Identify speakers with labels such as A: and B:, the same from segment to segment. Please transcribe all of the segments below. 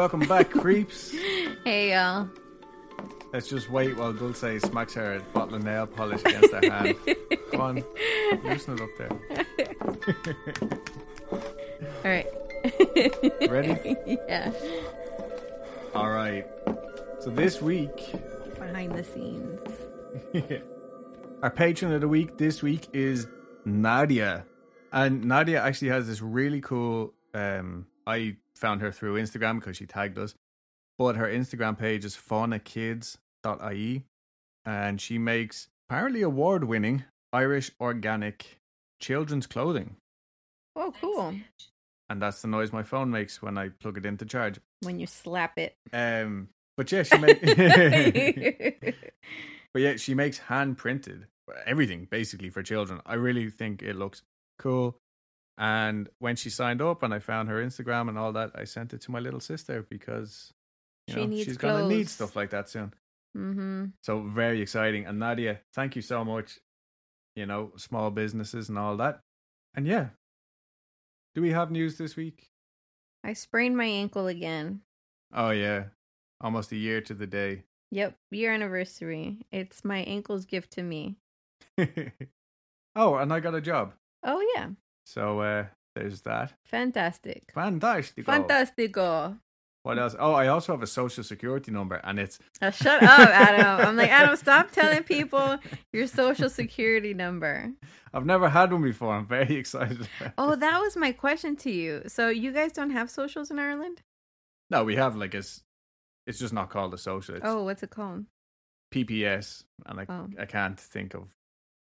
A: Welcome back, creeps.
B: Hey y'all.
A: Let's just wait while Dulce smacks her bottle of nail polish against her hand. Come on, loosen it up there.
B: All right.
A: Ready?
B: yeah.
A: All right. So this week,
B: Behind the scenes.
A: our patron of the week this week is Nadia, and Nadia actually has this really cool. Um, I found her through Instagram because she tagged us, but her Instagram page is faunakids.ie, and she makes apparently award-winning Irish organic children's clothing,
B: Oh, cool.
A: and that's the noise my phone makes when I plug it into charge.
B: When you slap it.
A: Um, but yeah, she makes. But yeah, she makes hand printed everything basically for children. I really think it looks cool. And when she signed up and I found her Instagram and all that, I sent it to my little sister because you
B: She
A: know she's gonna need stuff like that soon.
B: mm-hmm.
A: So very exciting. And Nadia, thank you so much. You know, small businesses and all that. And yeah. Do we have news this week?
B: I sprained my ankle again.
A: Oh yeah. Almost a year to the day.
B: Yep, year anniversary. It's my ankle's gift to me.
A: oh, and I got a job.
B: Oh yeah,
A: So uh there's that.
B: fantastic,
A: Fantastic.
B: fantastico.
A: What else? Oh, I also have a social security number, and it's
B: Uh, shut up, Adam. I'm like Adam. Stop telling people your social security number.
A: I've never had one before. I'm very excited. about
B: Oh, that was my question to you. So you guys don't have socials in Ireland?
A: no, we have like it's it's just not called a social. It's
B: Oh, what's it called?
A: PPS, and I
B: Oh.
A: I can't think of.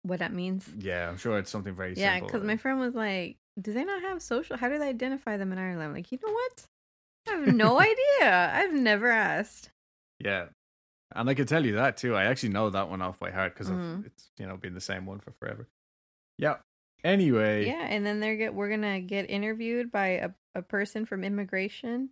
B: What that means?
A: Yeah, I'm sure it's something very
B: Yeah,
A: simple.
B: because my friend was like, "Do they not have social? How do they identify them in Ireland?" I'm like, you know what? I have no idea. I've never asked.
A: yeah, and I can tell you that too. I actually know that one off by heart because
B: Mhm.
A: it's you know been the same one for forever. Yeah. Anyway.
B: Yeah, and then they're get we're gonna get interviewed by a, a person from immigration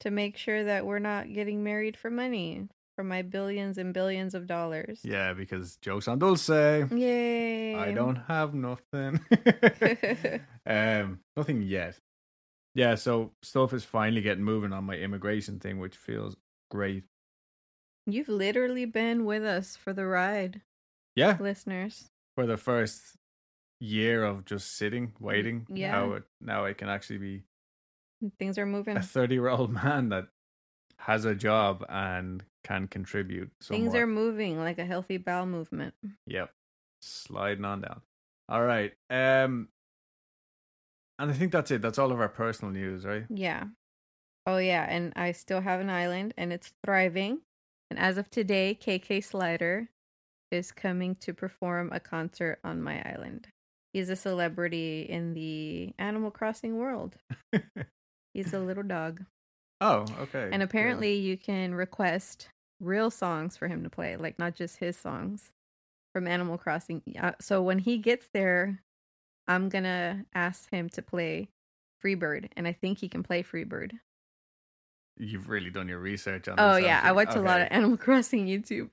B: to make sure that we're not getting married for money for my billions and billions of dollars.
A: Yeah, because jokes on Dulce.
B: Yay!
A: I don't have nothing. um, nothing yet. Yeah, so stuff is finally getting moving on my immigration thing, which feels great.
B: You've literally been with us for the ride,
A: Yeah,
B: listeners.
A: for the first year of just sitting, waiting.
B: yeah.
A: Now, it, now I can actually be
B: Things are moving.
A: a thirty-year-old man that has a job and can contribute.
B: Things are moving like a healthy bowel movement.
A: Yep. Sliding on down. All right. Um and I think that's it. That's all of our personal news, right?
B: Yeah. Oh yeah, and I still have an island and it's thriving. And as of today, KK Slider is coming to perform a concert on my island. He's a celebrity in the Animal Crossing world. He's a little dog.
A: Oh, okay.
B: And apparently you can request real songs for him to play, like not just his songs from Animal Crossing. Uh, so when he gets there, I'm going to ask him to play Freebird and I think he can play Freebird.
A: you've really done your research on
B: Oh yeah, I watch a lot of Animal Crossing YouTube.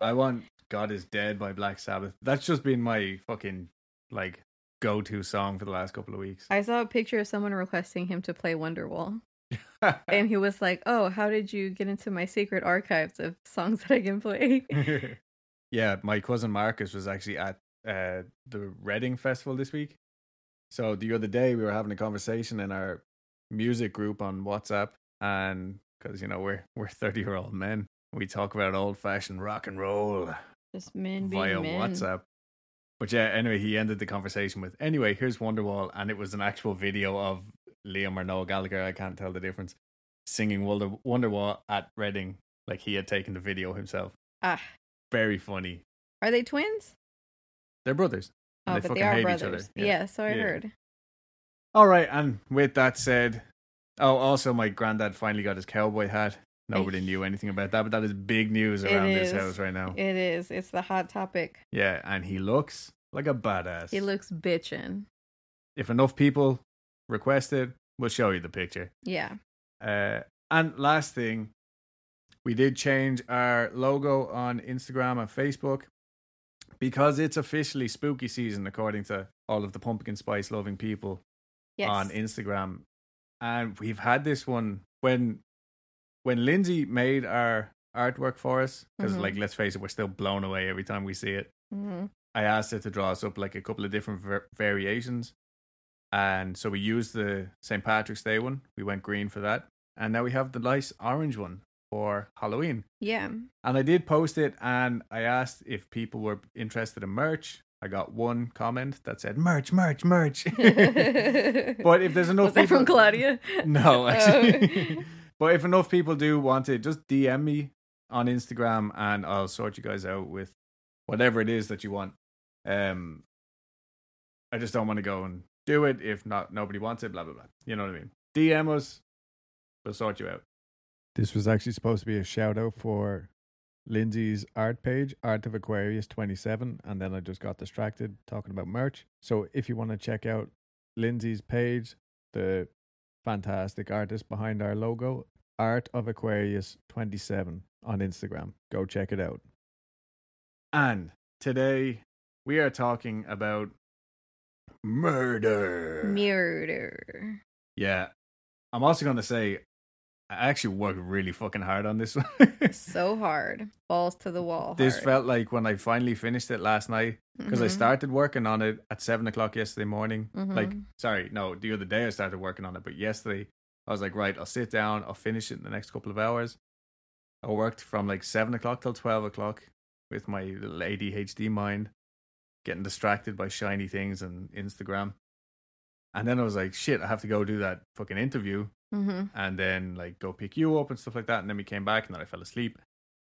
A: I want God is Dead by Black Sabbath. That's just been my fucking like go to song for the last couple of weeks.
B: I saw a picture of someone requesting him to play Wonderwall, and he was like, "Oh, how did you get into my secret archives of songs that I can play?"
A: yeah, my cousin Marcus was actually at uh, the Reading Festival this week. So the other day we were having a conversation in our music group on WhatsApp, and because you know we're we're thirty year old men, we talk about old fashioned rock and roll
B: Just men being
A: via
B: men.
A: WhatsApp. But yeah, anyway, he ended the conversation with, "Anyway, here's Wonderwall," and it was an actual video of Liam or Noel Gallagher. I can't tell the difference. Singing Wonder Wonderwall at Reading, like he had taken the video himself.
B: Ah,
A: Very funny.
B: are they twins?
A: They're brothers.
B: Oh,
A: they
B: but they are brothers.
A: other.
B: Yeah. so I
A: Yeah.
B: heard.
A: All right, and with that said, oh, also my granddad finally got his cowboy hat. Nobody knew anything about that, but that is big news around this house right now.
B: It is. It's the hot topic.
A: Yeah, and he looks like a badass.
B: He looks bitchin'.
A: if enough people request it, we'll show you the picture.
B: Yeah.
A: Uh, and last thing, we did change our logo on Instagram and Facebook because it's officially spooky season, according to all of the pumpkin spice loving people
B: Yes.
A: on Instagram. And we've had this one when when Lindsay made our artwork for us, because
B: Mhm.
A: like let's face it, we're still blown away every time we see it.
B: hmm
A: I asked her to draw us up like a couple of different var- variations, and so we used the St. Patrick's Day one. We went green for that, and now we have the nice orange one for Halloween.
B: Yeah.
A: And I did post it, and I asked if people were interested in merch. I got one comment that said merch, merch, merch. but if there's enough
B: Was that from Claudia?
A: no,
B: Oh.
A: actually. but if enough people do want it, just DM me on Instagram and I'll sort you guys out with whatever it is that you want. Um, I just don't want to go and do it if not nobody wants it. Blah blah blah. You know what I mean? DM us. We'll sort you out. This was actually supposed to be a shout out for Lindsay's art page, Art of Aquarius 27, and then I just got distracted talking about merch. So if you want to check out Lindsay's page, the fantastic artist behind our logo, Art of Aquarius 27 on Instagram. Go check it out. And today we are talking about murder.
B: Murder.
A: yeah. I'm also going to say, I actually worked really fucking hard on this one.
B: So hard. Balls to the wall.
A: this
B: hard.
A: felt like when I finally finished it last night, because I
B: Mhm.
A: started working on it at seven o'clock yesterday morning. Like,
B: Mhm.
A: sorry, no, the other day I started working on it, but yesterday I was like, right, I'll sit down, I'll finish it in the next couple of hours. I worked from like seven o'clock till twelve o'clock with my little ADHD mind, getting distracted by shiny things and Instagram. And then I was like, shit, I have to go do that fucking interview
B: Mhm.
A: and then like go pick you up and stuff like that. And then we came back and then I fell asleep.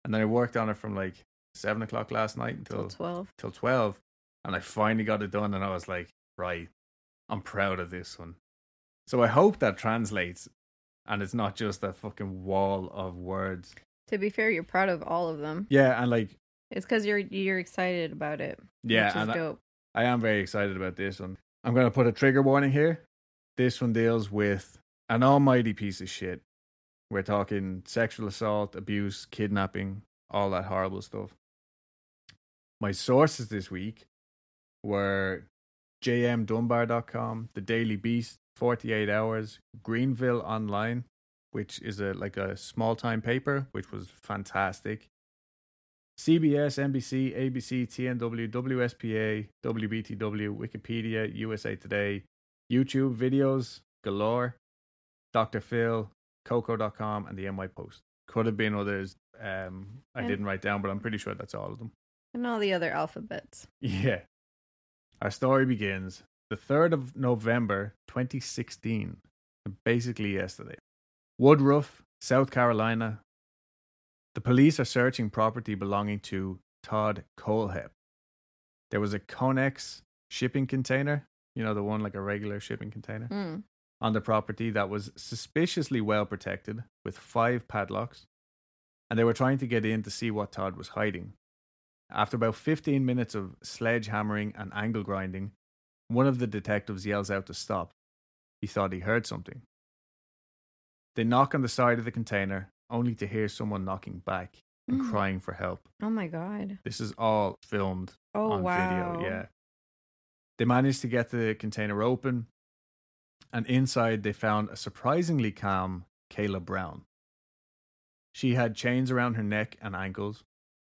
A: And then I worked on it from like seven o'clock last night
B: Till
A: until
B: 12.
A: till 12 and i finally got it done and i was like right i'm proud of this one so i hope that translates and it's not just a fucking wall of words
B: To be fair, you're proud of all of them.
A: yeah and like
B: It's because you're you're excited about it.
A: yeah
B: which is
A: and I,
B: dope.
A: I am very excited about this one i'm going to put a trigger warning here this one deals with an almighty piece of shit we're talking sexual assault abuse kidnapping all that horrible stuff my sources this week were jmdunbar.com, The Daily Beast, 48 Hours, Greenville Online, which is a like a small time paper, which was fantastic. CBS, NBC, ABC, TNW, WSPA, WBTW, Wikipedia, USA Today, YouTube videos galore, Dr. Phil, Coco.com, and the NY Post. Could have been others. Um, I
B: And-
A: didn't write down, but I'm pretty sure that's all of them.
B: And all the other alphabets.
A: Yeah. Our story begins the 3rd of November 2016, basically yesterday. Woodruff, South Carolina. The police are searching property belonging to Todd Kohlhepp. There was a Conex shipping container, you know, the one like a regular shipping container,
B: Mm.
A: on the property that was suspiciously well protected with five padlocks. And they were trying to get in to see what Todd was hiding. After about 15 minutes of sledgehammering and angle grinding, one of the detectives yells out to stop. He thought he heard something. They knock on the side of the container, only to hear someone knocking back and
B: Mm.
A: crying for help.
B: Oh my god.
A: This is all filmed
B: Oh
A: on
B: wow.
A: video. Yeah. They managed to get the container open, and inside they found a surprisingly calm Kala Brown. She had chains around her neck and ankles,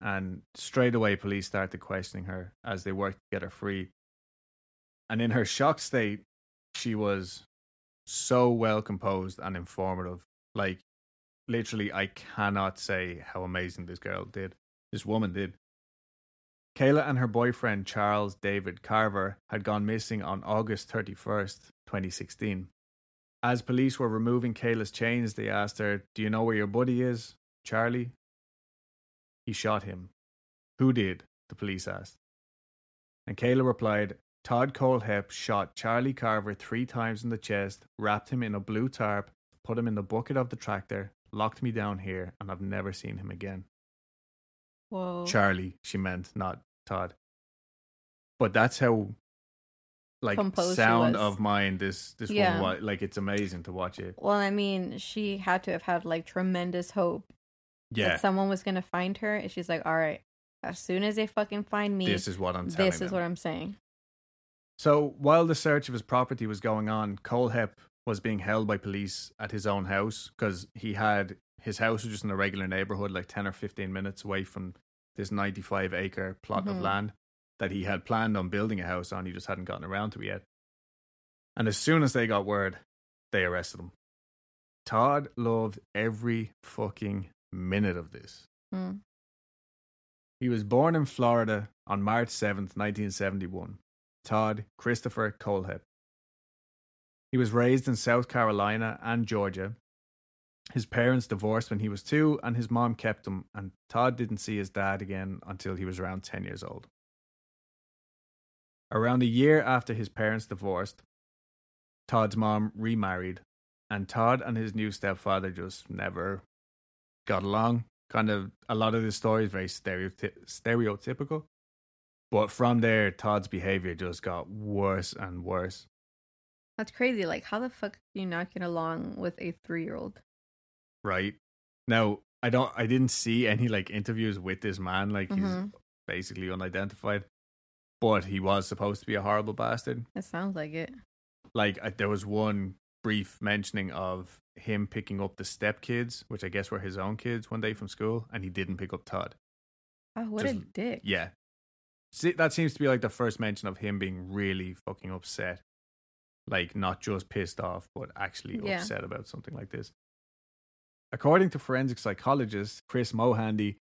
A: and straight away police started questioning her as they worked to get her free. And in her shocked state, she was so well composed and informative. Like, literally, I cannot say how amazing this girl did. This woman did. Kala and her boyfriend Charles David Carver had gone missing on August 31st, 2016. As police were removing Kala's chains, they asked her, Do you know where your buddy is, Charlie? He shot him. Who did? The police asked. And Kala replied, Todd Kohlhepp shot Charlie Carver three times in the chest, wrapped him in a blue tarp, put him in the bucket of the tractor, locked me down here, and I've never seen him again.
B: Whoa.
A: Charlie, she meant, not Todd. But that's how, like,
B: Composed
A: sound of mind. This this
B: Yeah.
A: one, wa- like, it's amazing to watch it.
B: well, I mean, she had to have had like tremendous hope
A: Yeah,
B: that someone was gonna find her, and she's like, "All right, as soon as they fucking find me,
A: this is what I'm telling
B: this is
A: them.
B: what I'm saying."
A: So while the search of his property was going on, Kohlhepp was being held by police at his own house because he had his house was just in a regular neighborhood, like 10 or 15 minutes away from this 95 acre plot of
B: Mhm.
A: land that he had planned on building a house on. He just hadn't gotten around to it yet. And as soon as they got word, they arrested him. Todd loved every fucking minute of this.
B: Mm.
A: He was born in Florida on March 7th, 1971. Todd Christopher Kohlhepp. He was raised in South Carolina and Georgia. His parents divorced when he was two, and his mom kept him, and Todd didn't see his dad again until he was around 10 years old. Around a year after his parents divorced, Todd's mom remarried, and Todd and his new stepfather just never got along. Kind of a lot of the story is very stereoty- stereotypical. But from there, Todd's behavior just got worse and worse.
B: That's crazy. Like, how the fuck do you not get along with a three year old?
A: Right now, I don't. I didn't see any like interviews with this man. Like he's
B: Mhm.
A: basically unidentified. But he was supposed to be a horrible bastard.
B: It sounds like it.
A: Like I, there was one brief mentioning of him picking up the stepkids, which I guess were his own kids, one day from school, and he didn't pick up Todd.
B: Oh, what a dick.
A: Yeah. See, that seems to be like the first mention of him being really fucking upset. Like, not just pissed off, but actually
B: Yeah.
A: upset about something like this. According to forensic psychologist Kris Mohandie,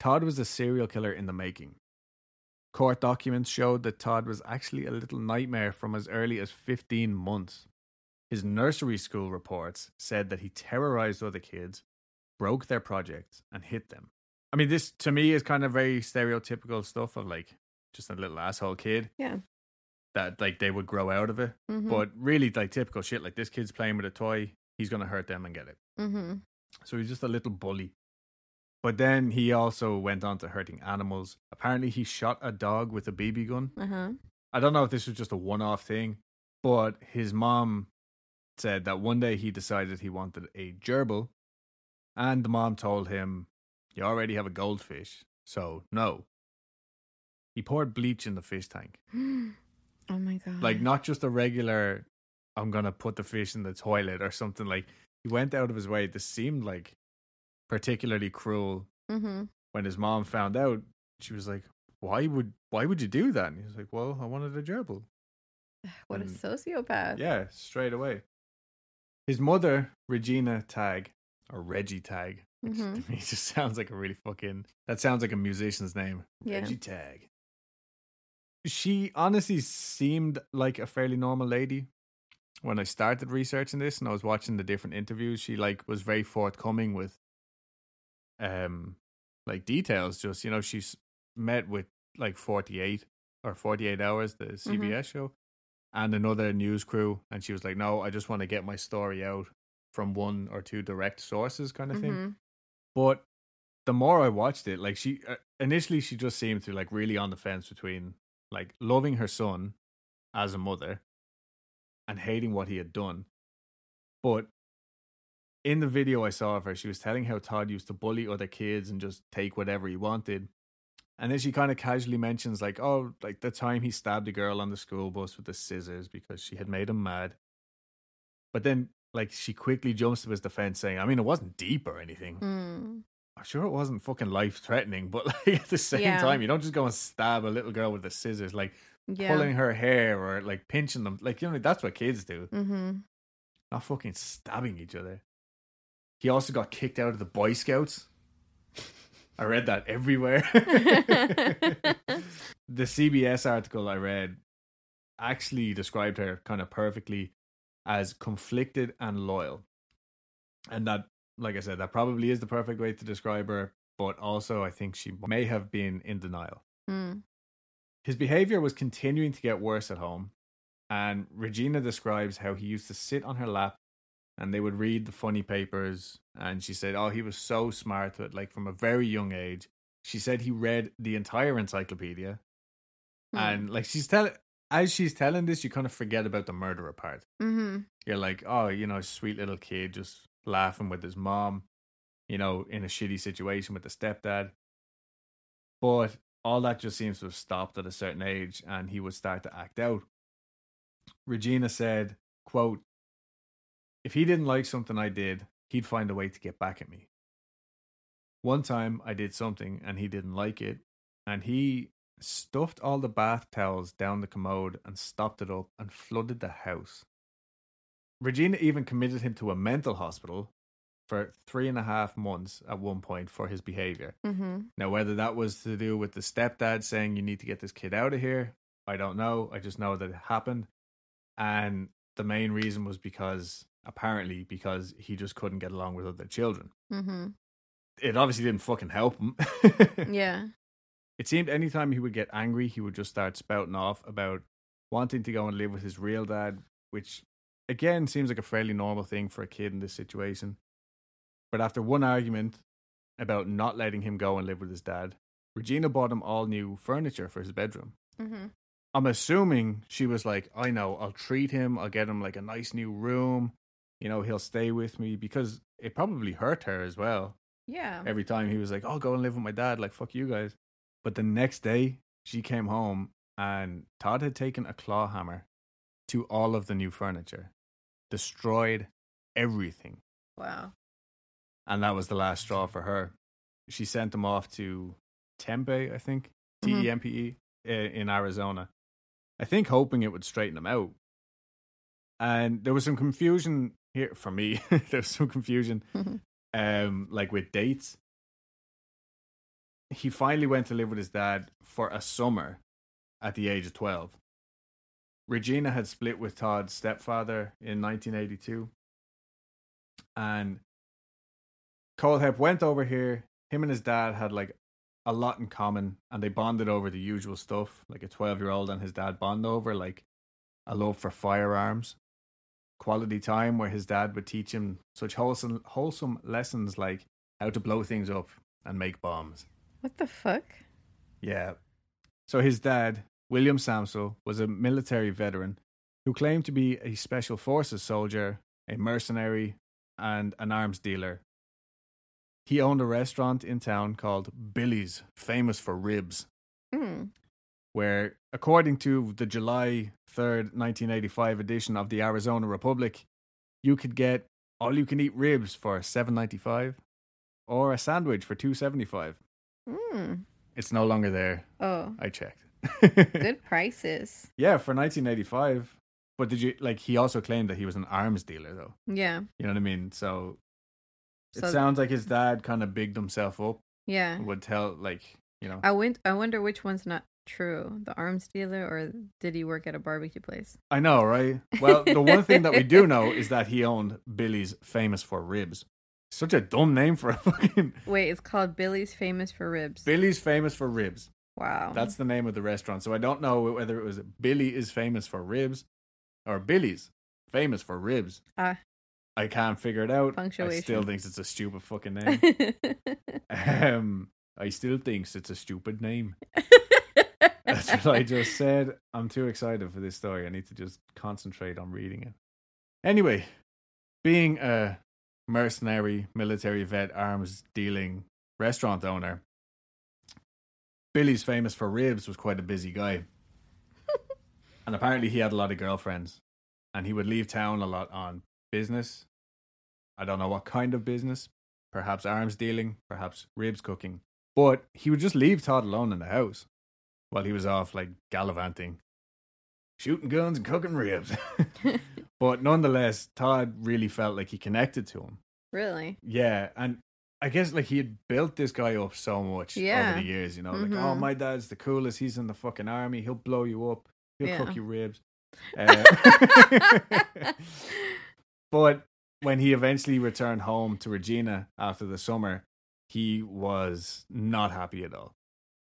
A: Todd was a serial killer in the making. Court documents showed that Todd was actually a little nightmare from as early as 15 months. His nursery school reports said that he terrorized other kids, broke their projects, and hit them. I mean, this to me is kind of very stereotypical stuff of like just a little asshole kid
B: Yeah.
A: That like they would grow out of it.
B: Mm-hmm.
A: But really, like typical shit, like this kid's playing with a toy, he's gonna hurt them and get it.
B: mm-hmm.
A: So he's just a little bully. But then he also went on to hurting animals. Apparently, he shot a dog with a BB gun.
B: Uh huh.
A: I don't know if this was just a one off thing, but his mom said that one day he decided he wanted a gerbil, and the mom told him, You already have a goldfish, so no. He poured bleach in the fish tank.
B: oh my god.
A: Like, not just a regular, I'm going to put the fish in the toilet or something. Like, he went out of his way. This seemed like particularly cruel
B: Mm-hmm.
A: when his mom found out, she was like, "Why would why would you do that?" And he was like, "Well, I wanted a gerbil."
B: What a sociopath.
A: Yeah, straight away. His mother, Regina Tague or Reggie Tague, which
B: Mhm.
A: to me just sounds like a really fucking. That sounds like a musician's name.
B: Yeah.
A: Reggie Tague. She honestly seemed like a fairly normal lady when I started researching this and I was watching the different interviews. She like was very forthcoming with um like details. Just you know, she's met with like forty eight or forty eight hours, the CBS show, and another news crew, and she was like, "No, I just want to get my story out from one or two direct sources, kind of thing."
B: Mhm.
A: But the more I watched it, like she uh, initially she just seemed to like really on the fence between like loving her son as a mother and hating what he had done. But in the video I saw of her, she was telling how Todd used to bully other kids and just take whatever he wanted. And then she kind of casually mentions like, oh, like the time he stabbed a girl on the school bus with the scissors because she had made him mad. But then like she quickly jumps to his defense saying, I mean, it wasn't deep or anything.
B: Mm.
A: I'm sure it wasn't fucking life threatening, but like at the same
B: Yeah.
A: time, you don't just go and stab a little girl with the scissors, like
B: Yeah.
A: pulling her hair or like pinching them. Like, you know, that's what kids do,
B: Mm-hmm.
A: not fucking stabbing each other. He also got kicked out of the Boy Scouts. I read that everywhere. the CBS article I read actually described her kind of perfectly as conflicted and loyal. And that, like I said, that probably is the perfect way to describe her, but also I think she may have been in denial.
B: Mm.
A: His behavior was continuing to get worse at home, and Regina describes how he used to sit on her lap and they would read the funny papers. And she said, Oh, he was so smart, but like from a very young age. She said he read the entire encyclopedia.
B: Hmm.
A: And like she's telling, as she's telling this, you kind of forget about the murderer part.
B: Mm-hmm.
A: You're like, Oh, you know, sweet little kid just laughing with his mom, you know, in a shitty situation with the stepdad. But all that just seems to have stopped at a certain age and he would start to act out. Regina said, quote, if he didn't like something I did, he'd find a way to get back at me. One time I did something and he didn't like it, and he stuffed all the bath towels down the commode and stopped it up and flooded the house. Regina even committed him to a mental hospital for three and a half months at one point for his behavior.
B: Mm-hmm.
A: Now, whether that was to do with the stepdad saying you need to get this kid out of here, I don't know. I just know that it happened. And the main reason was because, apparently, because he just couldn't get along with other children.
B: Mm-hmm.
A: It obviously didn't fucking help him.
B: Yeah.
A: It seemed anytime he would get angry, he would just start spouting off about wanting to go and live with his real dad, which again seems like a fairly normal thing for a kid in this situation. But after one argument about not letting him go and live with his dad, Regina bought him all new furniture for his bedroom.
B: Mm-hmm.
A: I'm assuming she was like, I know, I'll treat him, I'll get him like a nice new room. You know, he'll stay with me because it probably hurt her as well
B: Yeah.
A: every time he was like, "I'll go and live with my dad." Like, fuck you guys. But the next day, she came home and Todd had taken a claw hammer to all of the new furniture, destroyed everything,
B: Wow.
A: and that was the last straw for her. She sent them off to Tempe, I think, T. E M P E i- in Arizona. I think hoping it would straighten him out. And there was some confusion here for me. there was some confusion
B: Mhm.
A: um like with dates he finally went to live with his dad for a summer at the age of 12 regina had split with todd's stepfather in 1982 and Kohlhepp went over here him and his dad had like a lot in common and they bonded over the usual stuff like a 12 year old and his dad bond over like a love for firearms quality time where his dad would teach him such wholesome wholesome lessons like how to blow things up and make bombs.
B: What the fuck?
A: Yeah. So his dad, William Samsel, was a military veteran who claimed to be a special forces soldier, a mercenary, and an arms dealer. He owned a restaurant in town called Billy's, famous for ribs,
B: Mm.
A: where, according to the July 3rd, 1985 edition of the Arizona Republic, you could get all you can eat ribs for 7.95 or a sandwich for 2.75.
B: Mm.
A: It's no longer there.
B: Oh,
A: I checked.
B: Good prices.
A: Yeah, for 1985. But did you like he also claimed that he was an arms dealer though.
B: Yeah.
A: You know what I mean? So it sounds like his dad kind of bigged himself up
B: Yeah.
A: would tell like, you know.
B: I went. I wonder which one's not true: the arms dealer, or did he work at a barbecue place?
A: I know, right? Well, the one thing that we do know is that he owned Billy's famous for ribs. Such a dumb name for a fucking
B: Wait, it's called Billy's Famous for Ribs.
A: Billy's famous for ribs.
B: Wow.
A: That's the name of the restaurant. So I don't know whether it was Billy is famous for ribs or Billy's famous for ribs.
B: Ah.
A: I can't figure it out. I still
B: Punctuation.
A: think it's a stupid fucking name. um, I still thinks it's a stupid name. That's what I just said. I'm too excited for this story. I need to just concentrate on reading it. Anyway, being a mercenary, military vet, arms dealing restaurant owner, Billy's famous for ribs was quite a busy guy. and apparently he had a lot of girlfriends. And he would leave town a lot on business. I don't know what kind of business. Perhaps arms dealing, perhaps ribs cooking. But he would just leave Todd alone in the house while he was off like gallivanting, shooting guns and cooking ribs. but nonetheless, Todd really felt like he connected to him.
B: really?
A: Yeah, and I guess like he had built this guy up so much
B: Yeah.
A: over the years, you know, like oh
B: Mhm.
A: my dad's the coolest. He's in the fucking army. He'll blow you up. He'll
B: Yeah.
A: cook you ribs. Uh, but when he eventually returned home to Regina after the summer, he was not happy at all.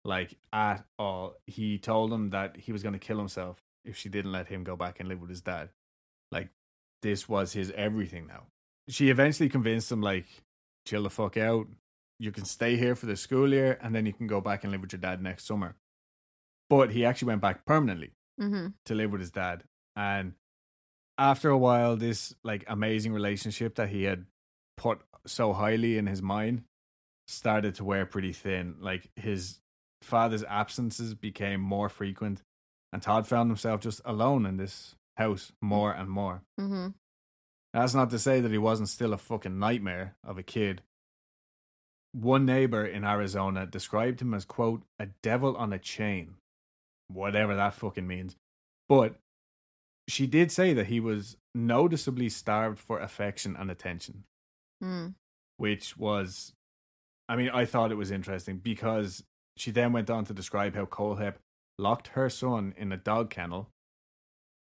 A: Like at all. He told him that he was going to kill himself if she didn't let him go back and live with his dad. Like this was his everything now. She eventually convinced him like chill the fuck out. You can stay here for the school year and then you can go back and live with your dad next summer. But he actually went back permanently
B: mm-hmm.
A: to live with his dad. And after a while, this like amazing relationship that he had put so highly in his mind started to wear pretty thin. Like his father's absences became more frequent, and Todd found himself just alone in this house more and more.
B: Mm-hmm.
A: That's not to say that he wasn't still a fucking nightmare of a kid. one neighbor in Arizona described him as quote a devil on a chain, whatever that fucking means. But she did say that he was noticeably starved for affection and attention,
B: Mm.
A: which was, I mean, I thought it was interesting because she then went on to describe how Kohlhepp locked her son in a dog kennel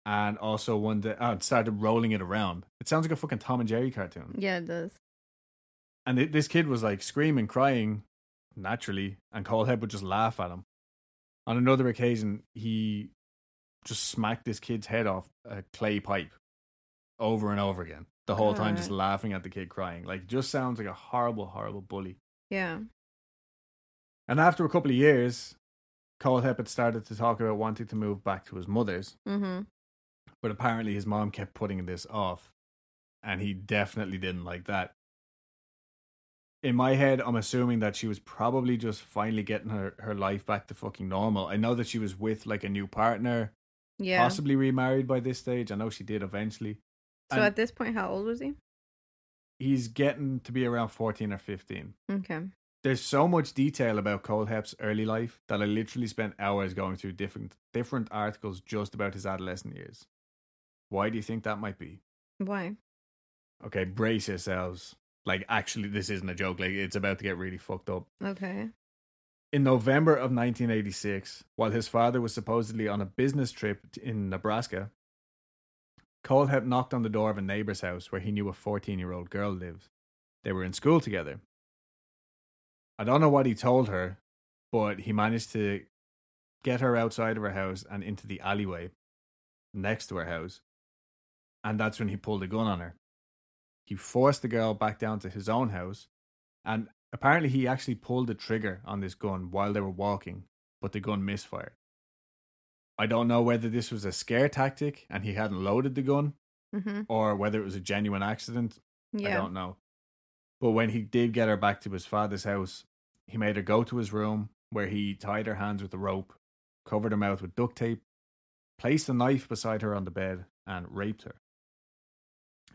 A: and also one day uh, started rolling it around. It sounds like a fucking Tom and Jerry cartoon.
B: Yeah, it does.
A: And it, this kid was like screaming, crying naturally, and Kohlhepp would just laugh at him. On another occasion, he just smacked this kid's head off a clay pipe over and over again. The whole time, just laughing at the kid crying. Like, just sounds like a horrible, horrible bully.
B: Yeah.
A: And after a couple of years, Kohlhepp had started to talk about wanting to move back to his mother's,
B: Mm-hmm.
A: But apparently his mom kept putting this off, and he definitely didn't like that. In my head, I'm assuming that she was probably just finally getting her, her life back to fucking normal. I know that she was with like a new partner,
B: Yeah.
A: possibly remarried by this stage. I know she did eventually.
B: So
A: And
B: at this point, how old was he?
A: he's getting to be around 14 or 15.
B: Okay.
A: There's so much detail about Cole Kohlhepp's early life that I literally spent hours going through different different articles just about his adolescent years. Why do you think that might be?
B: Why?
A: Okay, brace yourselves. Like, actually, this isn't a joke. Like, it's about to get really fucked up.
B: Okay.
A: In November of 1986, while his father was supposedly on a business trip in Nebraska, Cole had knocked on the door of a neighbor's house where he knew a 14 year old girl lived. They were in school together. I don't know what he told her, but he managed to get her outside of her house and into the alleyway next to her house. And that's when he pulled a gun on her. He forced the girl back down to his own house, and apparently he actually pulled the trigger on this gun while they were walking, but the gun misfired. I don't know whether this was a scare tactic and he hadn't loaded the gun,
B: Mm-hmm.
A: or whether it was a genuine accident. I don't know. But when he did get her back to his father's house, he made her go to his room where he tied her hands with a rope, covered her mouth with duct tape, placed a knife beside her on the bed, and raped her.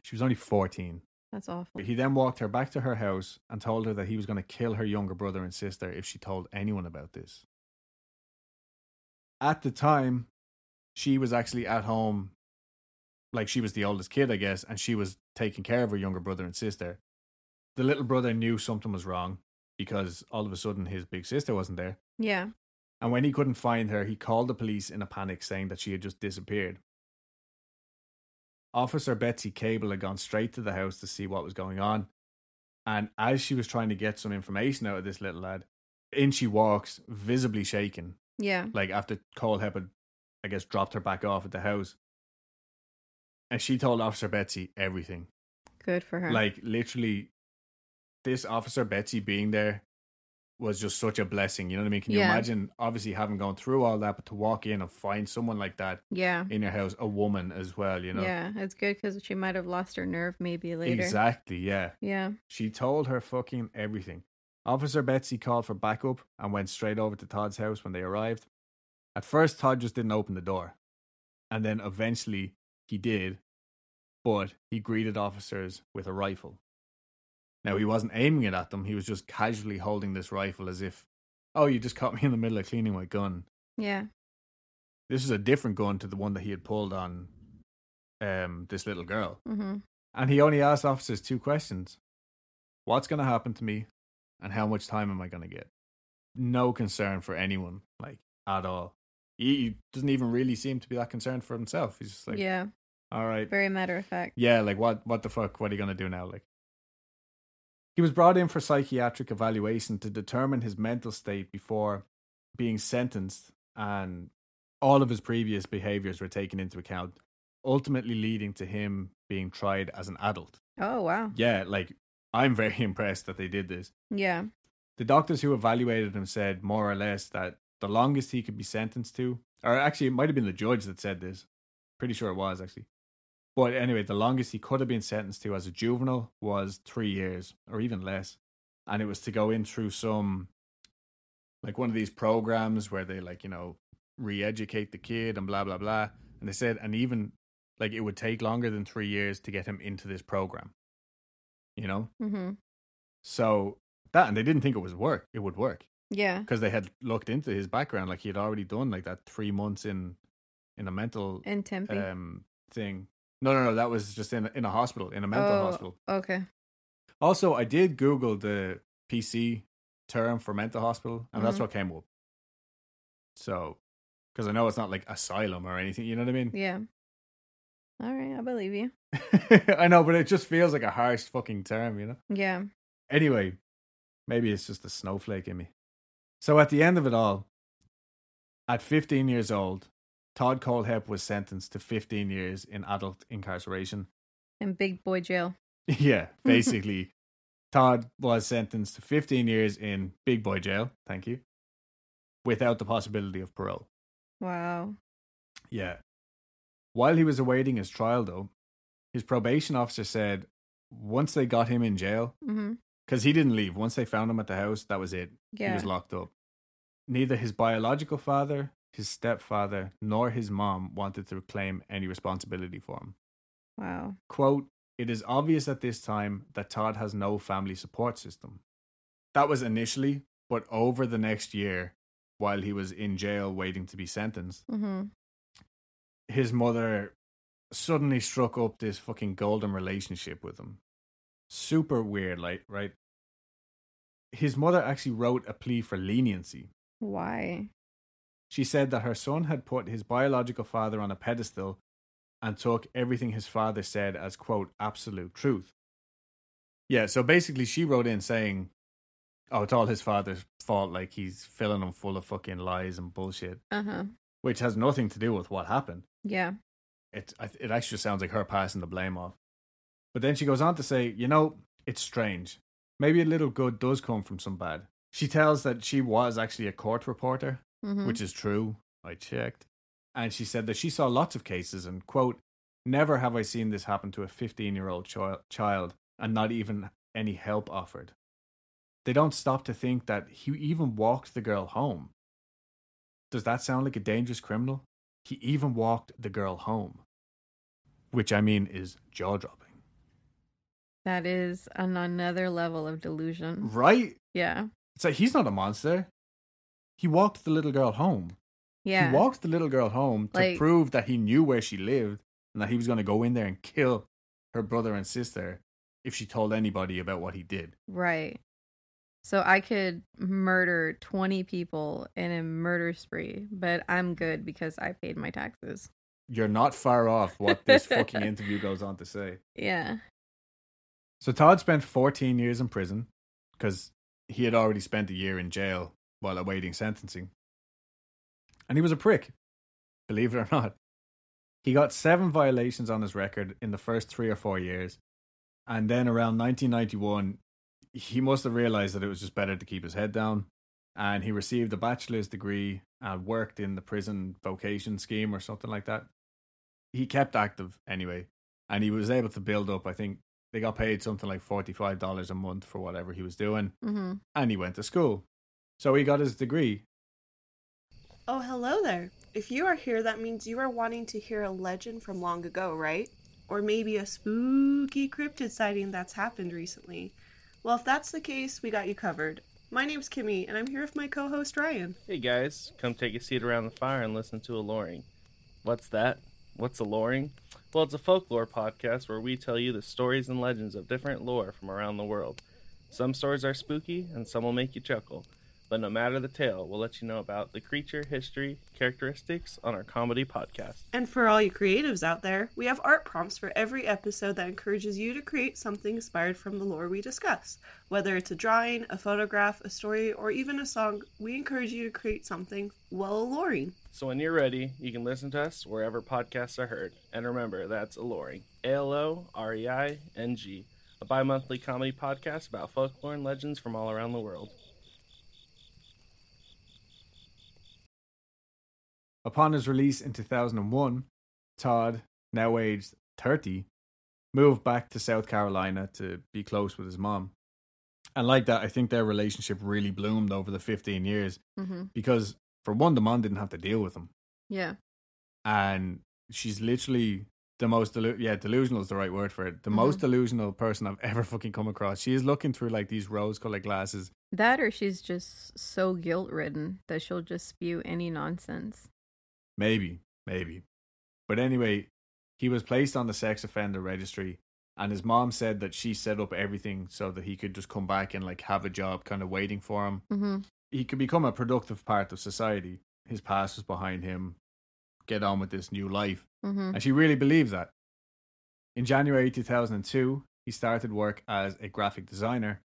A: She was only 14.
B: That's awful.
A: He then walked her back to her house and told her that he was going to kill her younger brother and sister if she told anyone about this. At the time, she was actually at home, like she was the oldest kid, I guess, and she was taking care of her younger brother and sister. The little brother knew something was wrong because all of a sudden his big sister wasn't there.
B: Yeah.
A: And when he couldn't find her, he called the police in a panic saying that she had just disappeared. Officer Betsy Cable had gone straight to the house to see what was going on. And as she was trying to get some information out of this little lad, in she walks, visibly shaken,
B: Yeah.
A: like after Cole had, I guess, dropped her back off at the house. And she told Officer Betsy everything.
B: Good for her.
A: Like, literally, this Officer Betsy being there was just such a blessing. You know what I mean? Can you
B: Yeah.
A: imagine, obviously, having gone through all that, but to walk in and find someone like that
B: yeah.
A: in your house, a woman as well, you know?
B: Yeah. It's good because she might have lost her nerve maybe later.
A: Exactly, yeah.
B: Yeah.
A: She told her fucking everything. Officer Betsy called for backup and went straight over to Todd's house when they arrived. At first, Todd just didn't open the door. And then eventually he did, but he greeted officers with a rifle. Now, he wasn't aiming it at them, he was just casually holding this rifle as if, oh, you just caught me in the middle of cleaning my gun.
B: Yeah.
A: This is a different gun to the one that he had pulled on um, this little girl.
B: Mm-hmm.
A: And he only asked officers two questions What's going to happen to me? And how much time am I going to get? No concern for anyone, like, at all. He, he doesn't even really seem to be that concerned for himself. He's just like,
B: yeah.
A: all right.
B: Very matter of fact.
A: Yeah, like, what, what the fuck? What are you going to do now? Like, he was brought in for psychiatric evaluation to determine his mental state before being sentenced, and all of his previous behaviors were taken into account, ultimately leading to him being tried as an adult.
B: Oh wow.
A: Yeah, like I'm very impressed that they did this.
B: Yeah.
A: The doctors who evaluated him said more or less that the longest he could be sentenced to, or actually, it might have been the judge that said this. Pretty sure it was actually. But anyway, the longest he could have been sentenced to as a juvenile was three years or even less. And it was to go in through some, like one of these programs where they, like, you know, re educate the kid and blah, blah, blah. And they said, and even like it would take longer than three years to get him into this program, you know?
B: Mm-hmm.
A: So that, and they didn't think it was work. It would work
B: Yeah.
A: because they had looked into his background, like he had already done like that three months in in a mental
B: In Tempe.
A: um thing. No, no, no, that was just in in a hospital, in a mental
B: Oh,
A: hospital.
B: Okay.
A: Also, I did Google the PC term for mental hospital, and that's
B: Mhm.
A: what came up. So, because I know it's not like asylum or anything, you know what I mean?
B: Yeah. All right, I believe you.
A: I know, but it just feels like a harsh fucking term, you know?
B: Yeah.
A: Anyway, maybe it's just a snowflake in me. So at the end of it all, at 15 years old, Todd Kohlhepp was sentenced to 15 years in adult incarceration.
B: In big boy jail.
A: yeah, basically, Todd was sentenced to 15 years in big boy jail. Thank you. Without the possibility of parole.
B: Wow.
A: Yeah. While he was awaiting his trial, though, his probation officer said once they got him in jail,
B: Mm-hmm.
A: because he didn't leave, once they found him at the house, that was it.
B: Yeah.
A: He was locked up. Neither his biological father, his stepfather, nor his mom wanted to claim any responsibility for him.
B: Wow.
A: Quote, it is obvious at this time that Todd has no family support system. That was initially, but over the next year, while he was in jail waiting to be sentenced,
B: Mm-hmm.
A: his mother suddenly struck up this fucking golden relationship with him. Super weird, like, right? His mother actually wrote a plea for leniency.
B: Why?
A: She said that her son had put his biological father on a pedestal and took everything his father said as, quote, absolute truth. Yeah, so basically she wrote in saying, oh, it's all his father's fault, like he's filling him full of fucking lies and bullshit,
B: Uh-huh.
A: which has nothing to do with what happened.
B: Yeah.
A: it it actually sounds like her passing the blame off. But then she goes on to say, you know, it's strange. Maybe a little good does come from some bad. She tells that she was actually a court reporter,
B: Mm-hmm.
A: which is true. I checked. And she said that she saw lots of cases and, quote, never have I seen this happen to a 15 year old chi- child and not even any help offered. They don't stop to think that he even walked the girl home. Does that sound like a dangerous criminal? He even walked the girl home. Which I mean is jaw dropping.
B: That is on another level of delusion.
A: Right?
B: Yeah.
A: It's like he's not a monster. He walked the little girl home.
B: Yeah.
A: He walked the little girl home to
B: Like-
A: prove that he knew where she lived and that he was going to go in there and kill her brother and sister if she told anybody about what he did.
B: Right. So I could murder 20 people in a murder spree, but I'm good because I paid my taxes.
A: You're not far off what this fucking interview goes on to say.
B: Yeah.
A: So Todd spent 14 years in prison because he had already spent a year in jail while awaiting sentencing. And he was a prick, believe it or not. He got seven violations on his record in the first three or four years. And then around 1991, he must have realized that it was just better to keep his head down. And he received a bachelor's degree and worked in the prison vocation scheme or something like that. He kept active anyway. And he was able to build up, I think, they got paid something like $45 a month for whatever he was doing.
B: Mm-hmm.
A: And he went to school. So he got his degree.
C: Oh, hello there. If you are here, that means you are wanting to hear a legend from long ago, right? Or maybe a spooky cryptid sighting that's happened recently. Well, if that's the case, we got you covered. My name's Kimmy, and I'm here with my co host Ryan.
D: Hey guys, come take a seat around the fire and listen to a loring. What's that? What's a loring? Well, it's a folklore podcast where we tell you the stories and legends of different lore from around the world. Some stories are spooky and some will make you chuckle. But no matter the tale, we'll let you know about the creature, history, characteristics on our comedy podcast.
C: And for all you creatives out there, we have art prompts for every episode that encourages you to create something inspired from the lore we discuss. Whether it's a drawing, a photograph, a story, or even a song, we encourage you to create something well alluring.
D: So when you're ready, you can listen to us wherever podcasts are heard. And remember, that's Alluring. A L O R E I N G. A bi monthly comedy podcast about folklore and legends from all around the world.
A: Upon his release in 2001, Todd, now aged 30, moved back to South Carolina to be close with his mom. And like that, I think their relationship really bloomed over the 15 years
B: Mm-hmm.
A: because, for one, the mom didn't have to deal with him.
B: Yeah.
A: And she's literally the most delu- yeah delusional is the right word for it. The most delusional person I've ever fucking come across. She is looking through like these rose-colored glasses.
B: That or she's just so guilt ridden that she'll just spew any nonsense.
A: Maybe, maybe. But anyway, he was placed on the sex offender registry, and his mom said that she set up everything so that he could just come back and like have a job, kind of waiting for him.
B: Mm-hmm.
A: He could become a productive part of society. His past was behind him. Get on with this new life.
B: Mm-hmm.
A: And she really believes that. In January 2002, he started work as a graphic designer,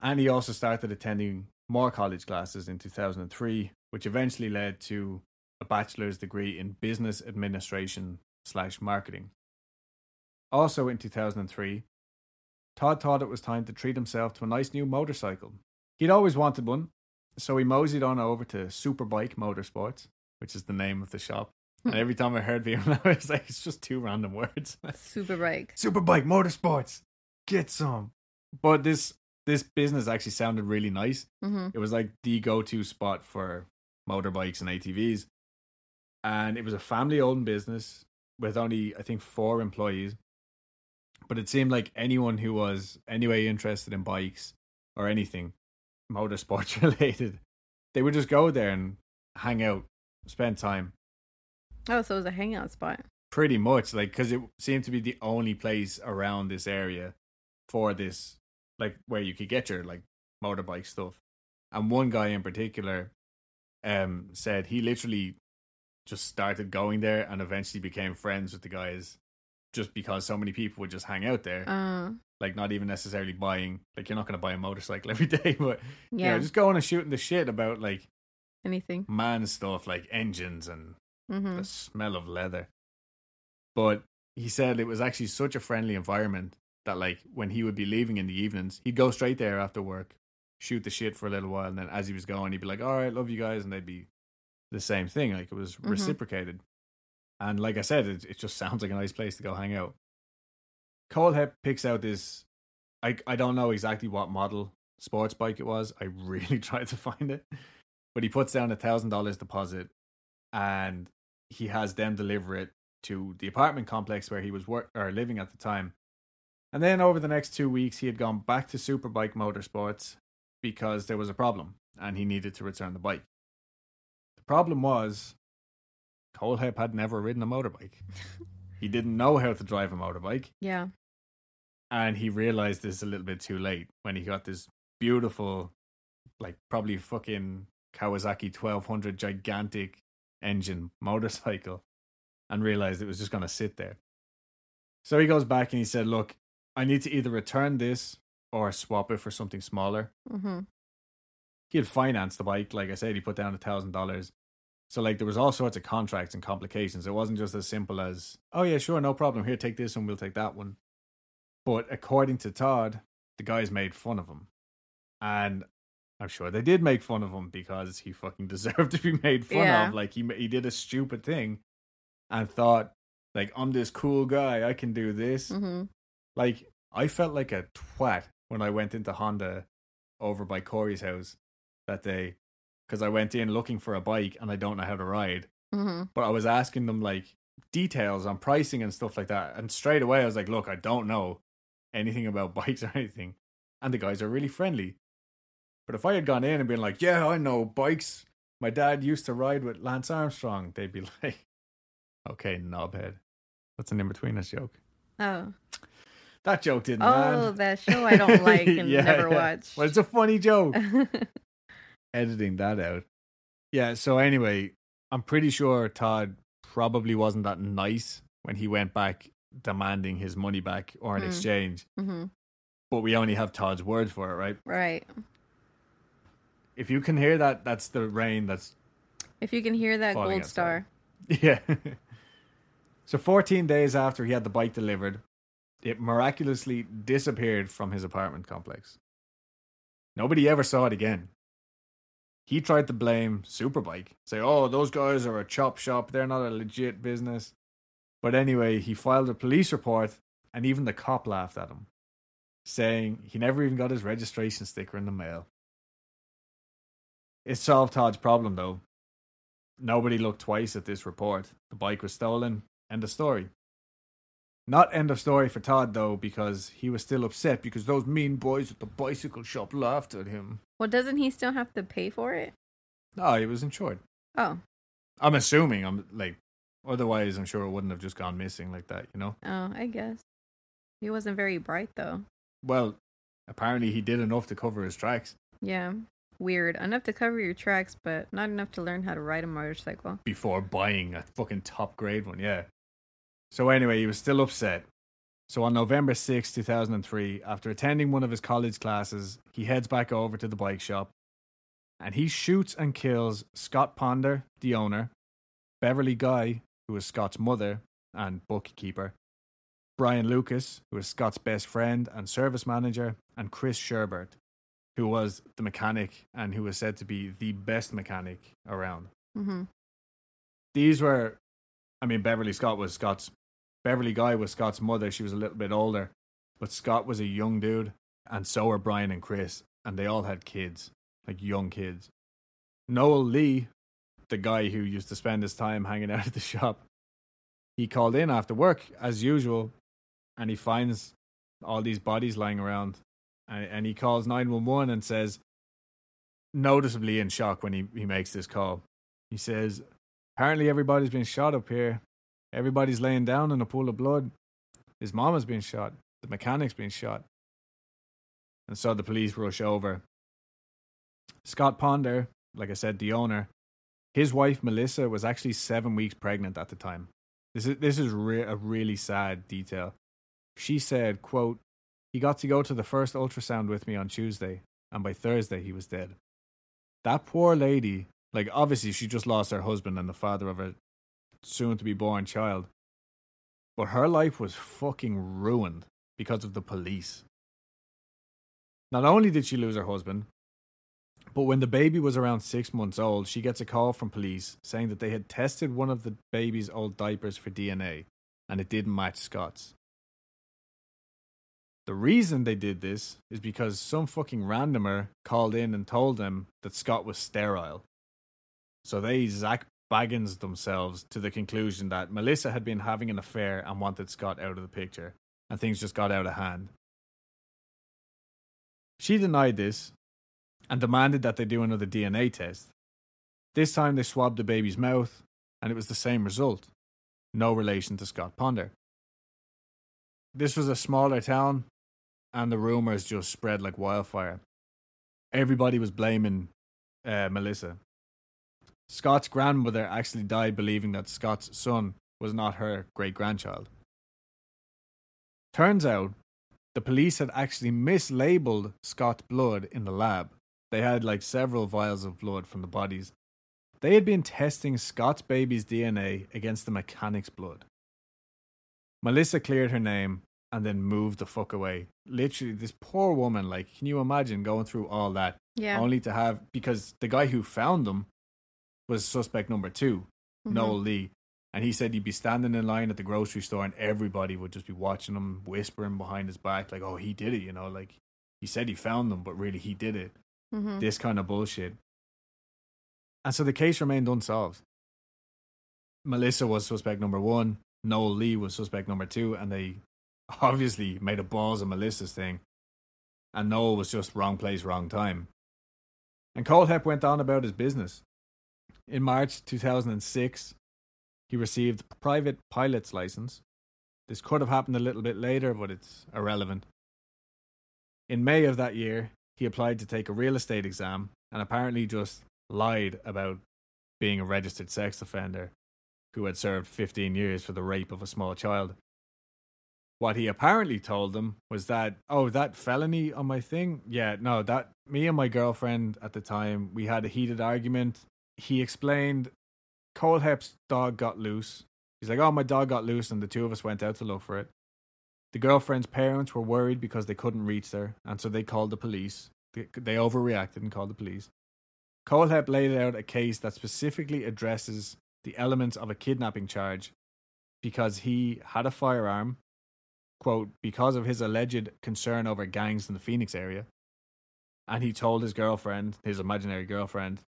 A: and he also started attending more college classes in 2003, which eventually led to a bachelor's degree in business administration slash marketing. Also in 2003, Todd thought it was time to treat himself to a nice new motorcycle. He'd always wanted one, so he moseyed on over to Superbike Motorsports, which is the name of the shop. And every time I heard BMW, I was like, it's just two random words.
B: Superbike.
A: Superbike Motorsports, get some. But this this business actually sounded really nice.
B: Mm-hmm.
A: It was like the go to spot for motorbikes and ATVs. And it was a family owned business with only, I think, four employees. But it seemed like anyone who was anyway interested in bikes or anything motorsports related, they would just go there and hang out, spend time.
B: Oh, so it was a hangout spot.
A: Pretty much, like, because it seemed to be the only place around this area for this, like, where you could get your, like, motorbike stuff. And one guy in particular um, said he literally just started going there and eventually became friends with the guys just because so many people would just hang out there.
B: Uh,
A: like, not even necessarily buying, like, you're not going to buy a motorcycle every day, but,
B: yeah.
A: you know, just going and shooting the shit about, like,
B: Anything.
A: man stuff, like engines and
B: Mm-hmm.
A: the smell of leather. But he said it was actually such a friendly environment that like when he would be leaving in the evenings, he'd go straight there after work, shoot the shit for a little while, and then as he was going, he'd be like, All right, love you guys, and they'd be the same thing. Like it was
B: Mhm.
A: reciprocated. And like I said, it, it just sounds like a nice place to go hang out. Kohlhepp picks out this I I don't know exactly what model sports bike it was. I really tried to find it. But he puts down a thousand dollars deposit and he has them deliver it to the apartment complex where he was work or living at the time. And then over the next two weeks, he had gone back to Superbike Motorsports because there was a problem and he needed to return the bike. The problem was Kohlhepp had never ridden a motorbike. he didn't know how to drive a motorbike,
B: Yeah.
A: and he realized this a little bit too late when he got this beautiful, like probably fucking Kawasaki 1200 gigantic engine motorcycle and realized it was just going to sit there. So he goes back and he said, Look, I need to either return this or swap it for something smaller.
B: Mm-hmm.
A: He had financed the bike. Like I said, he put down a thousand dollars. So like there was all sorts of contracts and complications. It wasn't just as simple as, oh yeah, sure, no problem. Here, take this one, we'll take that one. But according to Todd, the guys made fun of him. And I'm sure they did make fun of him because he fucking deserved to be made fun
B: Yeah.
A: of. Like he he did a stupid thing and thought like I'm this cool guy, I can do this.
B: Mm-hmm.
A: Like I felt like a twat when I went into Honda over by Corey's house that day because I went in looking for a bike and I don't know how to ride.
B: Mm-hmm.
A: But I was asking them like details on pricing and stuff like that. And straight away I was like, look, I don't know anything about bikes or anything. And the guys are really friendly. But if I had gone in and been like, yeah, I know bikes. My dad used to ride with Lance Armstrong, they'd be like, okay, knobhead. That's an in between us joke.
B: Oh.
A: That joke didn't
B: Oh,
A: land.
B: that show I don't like and never watch.
A: Well, it's a funny joke. Editing that out. Yeah, so anyway, I'm pretty sure Todd probably wasn't that nice when he went back demanding his money back or an
B: Mm.
A: exchange.
B: mm-hmm.
A: But we only have Todd's word for it, right?
B: Right.
A: If you can hear that, that's the rain that's
B: If you can hear that gold
A: outside.
B: star.
A: Yeah. so 14 days after he had the bike delivered, it miraculously disappeared from his apartment complex. Nobody ever saw it again. He tried to blame Superbike, say, oh, those guys are a chop shop, they're not a legit business. But anyway, he filed a police report, and even the cop laughed at him, saying he never even got his registration sticker in the mail. It solved Todd's problem, though. Nobody looked twice at this report. The bike was stolen. End of story. Not end of story for Todd though, because he was still upset because those mean boys at the bicycle shop laughed at him.
B: Well, doesn't he still have to pay for it?
A: No, he was insured.
B: Oh,
A: I'm assuming. I'm like, otherwise, I'm sure it wouldn't have just gone missing like that. You know.
B: oh, I guess. He wasn't very bright though.
A: Well, apparently he did enough to cover his tracks
B: Yeah. Weird. Enough to cover your tracks, but not enough to learn how to ride a motorcycle.
A: before buying a fucking top grade one. Yeah. So anyway, he was still upset. So on November 6, 2003, after attending one of his college classes, he heads back over to the bike shop and he shoots and kills Scott Ponder, the owner, Beverly Guy, who is Scott's mother and bookkeeper, Brian Lucas, who is Scott's best friend and service manager, and Chris Sherbert, who was the mechanic and who was said to be the best mechanic around
B: Mm-hmm.
A: these were I mean Beverly Scott was Scott's Beverly Guy was Scott's mother. She was a little bit older. But Scott was a young dude and so were Brian and Chris and they all had kids, like young kids. Noel Lee, the guy who used to spend his time hanging out at the shop, he called in after work as usual and he finds all these bodies lying around and, and he calls 911 and says noticeably in shock when he, he makes this call. He says Apparently, everybody's been shot up here. Everybody's laying down in a pool of blood. His mama's been shot. The mechanic's been shot. And so the police rush over. Scott Ponder, like I said, the owner, his wife Melissa was actually seven weeks pregnant at the time. This is this is re- a really sad detail. She said, "quote He got to go to the first ultrasound with me on Tuesday, and by Thursday he was dead." That poor lady like, obviously, she just lost her husband and the father of her soon to be born child. But her life was fucking ruined because of the police. Not only did she lose her husband, but when the baby was around six months old, she gets a call from police saying that they had tested one of the baby's old diapers for DNA and it didn't match Scott's. The reason they did this is because some fucking randomer called in and told them that Scott was sterile. So they Zach Baggins themselves to the conclusion that Melissa had been having an affair and wanted Scott out of the picture, and things just got out of hand. She denied this and demanded that they do another DNA test. This time they swabbed the baby's mouth, and it was the same result no relation to Scott Ponder. This was a smaller town, and the rumors just spread like wildfire. Everybody was blaming uh, Melissa. Scott's grandmother actually died believing that Scott's son was not her great grandchild. Turns out the police had actually mislabeled Scott's blood in the lab. They had like several vials of blood from the bodies. They had been testing Scott's baby's DNA against the mechanic's blood. Melissa cleared her name and then moved the fuck away. Literally, this poor woman, like, can you imagine going through all that
B: Yeah.
A: only to have because the guy who found them was suspect number 2
B: Mhm.
A: Noel Lee, and he said he'd be standing in line at the grocery store and everybody would just be watching him, whispering behind his back, like, "Oh, he did it," you know, like he said he found them, but really he did it.
B: Mhm.
A: This kind of bullshit. And so the case remained unsolved. Melissa was suspect number one. Noel Lee was suspect number two, and they obviously made a balls of Melissa's thing. And Noel was just wrong place, wrong time. And Kohlhepp went on about his business. In March 2006, he received a private pilot's license. This could have happened a little bit later, but it's irrelevant. In May of that year, he applied to take a real estate exam and apparently just lied about being a registered sex offender who had served 15 years for the rape of a small child. What he apparently told them was that, oh, that felony on my thing? Yeah, no, that me and my girlfriend at the time, we had a heated argument. He explained Cole Kohlhepp's dog got loose. He's like, oh, my dog got loose, and the two of us went out to look for it. The girlfriend's parents were worried because they couldn't reach her, and so they called the police. They, they overreacted and called the police. Kohlhepp laid out a case that specifically addresses the elements of a kidnapping charge because he had a firearm, quote, because of his alleged concern over gangs in the Phoenix area. And he told his girlfriend, his imaginary girlfriend,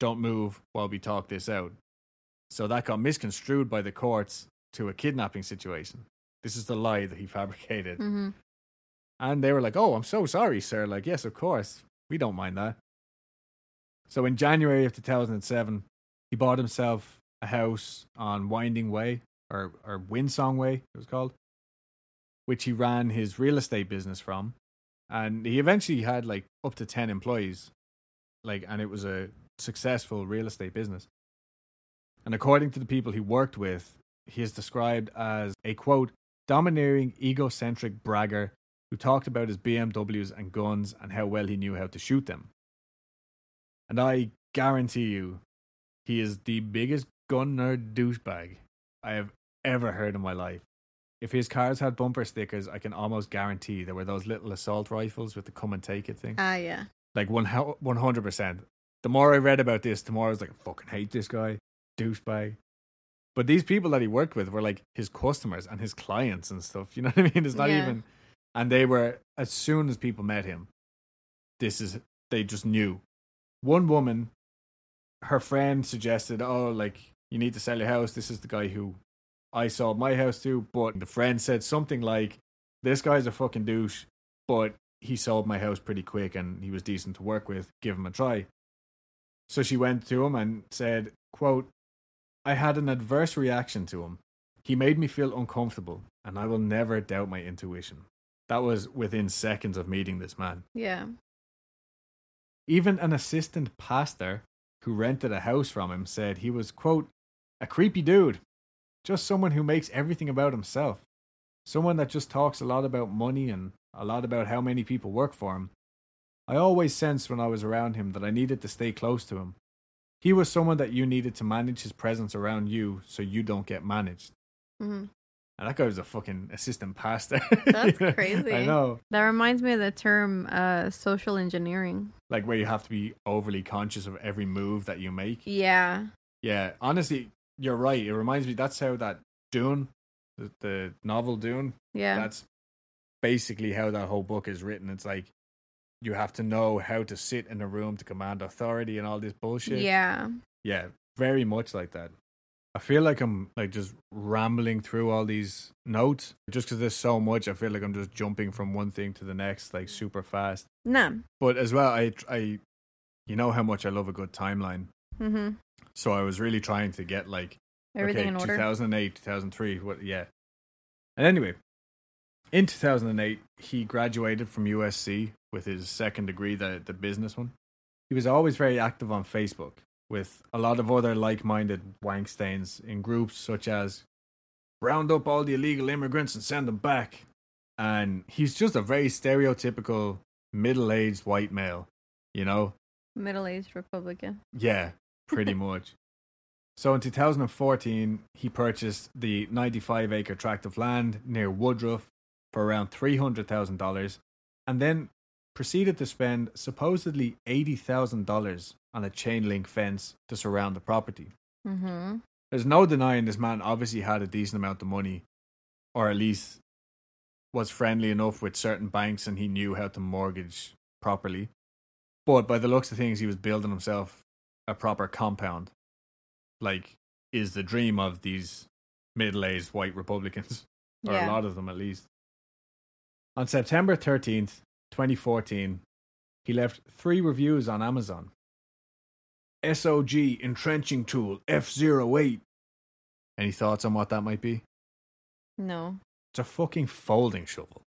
A: don't move while we talk this out. So that got misconstrued by the courts to a kidnapping situation. This is the lie that he fabricated.
B: hmm
A: And they were like, "Oh, I'm so sorry, sir." Like, "Yes, of course. We don't mind that." So in January of 2007, he bought himself a house on Winding Way or or Windsong Way, it was called, which he ran his real estate business from, and he eventually had like up to 10 employees. Like and it was a successful real estate business. And according to the people he worked with, he is described as a quote domineering egocentric bragger who talked about his BMWs and guns and how well he knew how to shoot them. And I guarantee you, he is the biggest gun nerd douchebag I have ever heard in my life. If his cars had bumper stickers, I can almost guarantee there were those little assault rifles with the come and take it thing.
B: Ah, yeah.
A: Like one one hundred percent. The more I read about this, the more I was like, I fucking hate this guy, douchebag. But these people that he worked with were like his customers and his clients and stuff. You know what I mean? It's not
B: Yeah.
A: even. And they were as soon as people met him, this is they just knew. One woman, her friend suggested, "Oh, like you need to sell your house. This is the guy who I sold my house to." But the friend said something like, "This guy's a fucking douche, but he sold my house pretty quick and he was decent to work with. Give him a try." So she went to him and said, "Quote: I had an adverse reaction to him. He made me feel uncomfortable, and I will never doubt my intuition." That was within seconds of meeting this man.
B: Yeah.
A: Even an assistant pastor who rented a house from him said he was, quote, a creepy dude. Just someone who makes everything about himself. Someone that just talks a lot about money and a lot about how many people work for him. I always sensed when I was around him that I needed to stay close to him. He was someone that you needed to manage his presence around you so you don't get managed.
B: hmm
A: And that guy was a fucking assistant pastor.
B: That's crazy.
A: I know.
B: That reminds me of the term uh, social engineering.
A: Like where you have to be overly conscious of every move that you make.
B: Yeah.
A: Yeah, honestly, you're right. It reminds me that's how that Dune, the, the novel Dune,
B: Yeah.
A: that's basically how that whole book is written. It's like you have to know how to sit in a room to command authority and all this bullshit.
B: Yeah.
A: Yeah, very much like that. I feel like I'm like just rambling through all these notes just because there's so much. I feel like I'm just jumping from one thing to the next like super fast.
B: Nah.
A: But as well, I I you know how much I love a good timeline.
B: Mm-hmm.
A: So I was really trying to get like
B: Everything
A: okay,
B: in order.
A: 2008, 2003, what yeah. And anyway, in 2008, he graduated from USC with his second degree, the the business one. He was always very active on Facebook with a lot of other like-minded wank stains in groups such as round up all the illegal immigrants and send them back. And he's just a very stereotypical middle-aged white male, you know?
B: Middle-aged Republican.
A: Yeah, pretty much. So in 2014, he purchased the 95 acre tract of land near Woodruff for around $300,000 and then proceeded to spend supposedly $80,000 on a chain link fence to surround the property.
B: Mm-hmm.
A: There's no denying this man obviously had a decent amount of money, or at least was friendly enough with certain banks and he knew how to mortgage properly. But by the looks of things, he was building himself a proper compound. Like, is the dream of these middle aged white Republicans, or
B: Yeah.
A: a lot of them at least. On September 13th, 2014, he left three reviews on Amazon. SOG entrenching tool F08. Any thoughts on what that might be?
B: No.
A: It's a fucking folding shovel.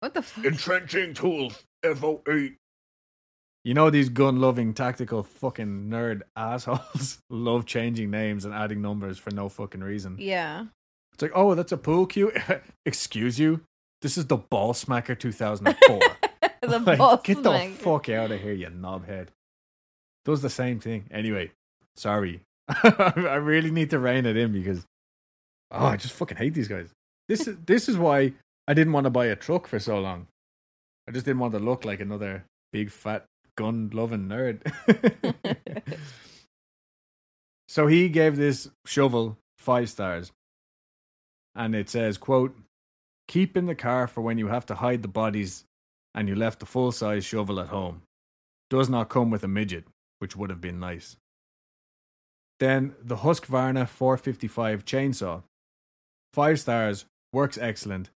B: What the fuck?
A: Entrenching tool F08. You know these gun-loving tactical fucking nerd assholes love changing names and adding numbers for no fucking reason.
B: Yeah.
A: It's like, oh, that's a pool cue. Excuse you. This is the ball smacker 2004.
B: the
A: Like,
B: boss
A: get the fuck out of here, you knobhead. Does the same thing. Anyway, sorry. I really need to rein it in because oh, I just fucking hate these guys. This is this is why I didn't want to buy a truck for so long. I just didn't want to look like another big fat gun loving nerd. so he gave this shovel five stars. And it says, quote, keep in the car for when you have to hide the bodies and you left the full size shovel at home. Does not come with a midget, which would have been nice. Then the Husqvarna 455 chainsaw. Five stars, works excellent.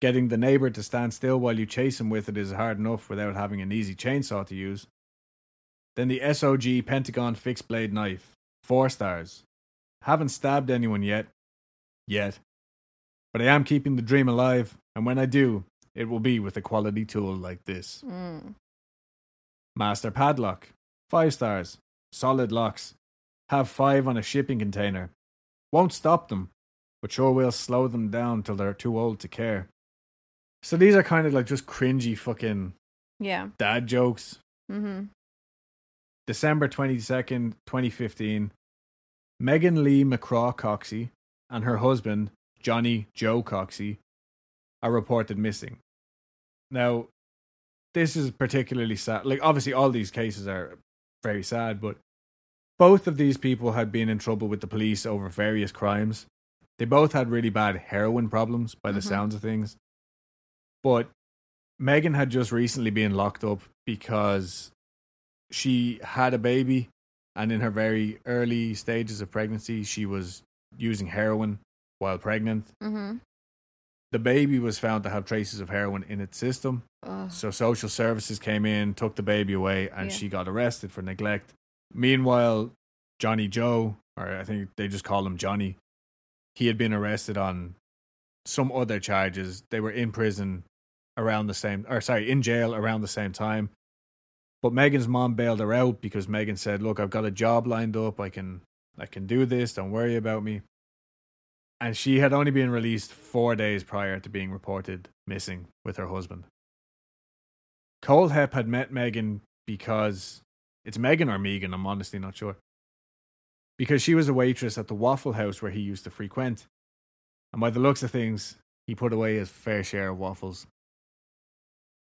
A: Getting the neighbor to stand still while you chase him with it is hard enough without having an easy chainsaw to use. Then the SOG Pentagon fixed blade knife, four stars. Haven't stabbed anyone yet. Yet. But I am keeping the dream alive, and when I do, it will be with a quality tool like this.
B: Mm.
A: Master padlock, five stars. Solid locks. Have five on a shipping container. Won't stop them, but sure will slow them down till they're too old to care. So these are kind of like just cringy fucking
B: Yeah.
A: dad jokes.
B: Mm-hmm.
A: December 22nd, 2015. Megan Lee McCraw Coxie and her husband, Johnny Joe Coxie, are reported missing. Now, this is particularly sad. Like, obviously, all these cases are very sad, but both of these people had been in trouble with the police over various crimes. They both had really bad heroin problems by the
B: Mhm.
A: sounds of things. But Megan had just recently been locked up because she had a baby and in her very early stages of pregnancy she was using heroin while pregnant.
B: Mm-hmm.
A: The baby was found to have traces of heroin in its system. So social services came in, took the baby away, and
B: Yeah.
A: she got arrested for neglect. Meanwhile, Johnny Joe, or I think they just call him Johnny, he had been arrested on some other charges. They were in prison around the same, or sorry, in jail around the same time. But Megan's mom bailed her out because Megan said, "Look, I've got a job lined up. I can, I can do this. Don't worry about me." And she had only been released four days prior to being reported missing with her husband. Kohlhepp had met Megan because it's Megan or Megan, I'm honestly not sure. Because she was a waitress at the Waffle House where he used to frequent. And by the looks of things, he put away his fair share of waffles.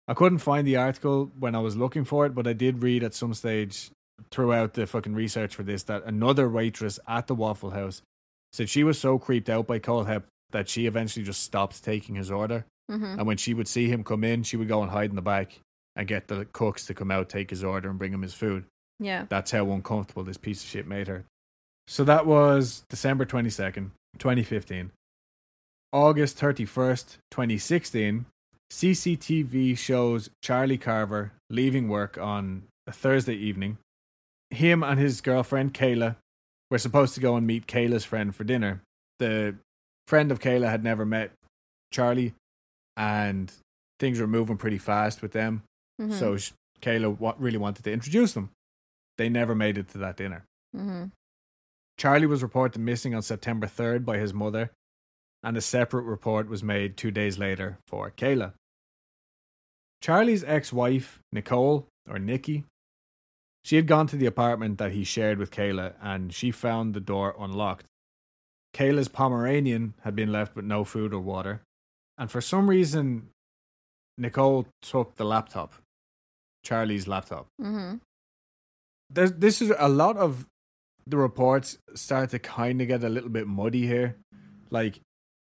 A: I couldn't find the article when I was looking for it, but I did read at some stage throughout the fucking research for this that another waitress at the Waffle House said she was so creeped out by Kohlhepp that she eventually just stopped taking his order.
B: Mm-hmm.
A: And when she would see him come in, she would go and hide in the back and get the cooks to come out, take his order, and bring him his food.
B: Yeah.
A: That's how uncomfortable this piece of shit made her. So that was December 22nd, 2015. August 31st, 2016, CCTV shows Charlie Carver leaving work on a Thursday evening. Him and his girlfriend Kala were supposed to go and meet Kala's friend for dinner. The friend of Kala had never met Charlie, and things were moving pretty fast with them.
B: Mm-hmm.
A: So sh- Kala wa- really wanted to introduce them. They never made it to that dinner.
B: Mm-hmm.
A: Charlie was reported missing on September 3rd by his mother, and a separate report was made two days later for Kala. Charlie's ex wife, Nicole, or Nikki, she had gone to the apartment that he shared with Kala and she found the door unlocked. Kala's Pomeranian had been left with no food or water, and for some reason, Nicole took the laptop, Charlie's laptop.
B: Mm-hmm.
A: There's, this is a lot of the reports start to kind of get a little bit muddy here. Like,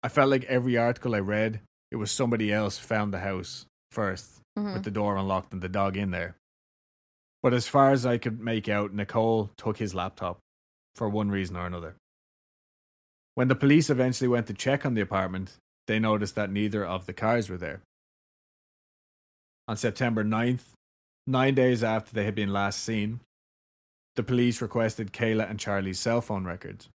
A: I felt like every article I read, it was somebody else found the house 1st
B: Mm-hmm.
A: with the door unlocked and the dog in there. But as far as I could make out, Nicole took his laptop for one reason or another. When the police eventually went to check on the apartment, they noticed that neither of the cars were there. On September 9th, nine days after they had been last seen, the police requested Kala and Charlie's cell phone records.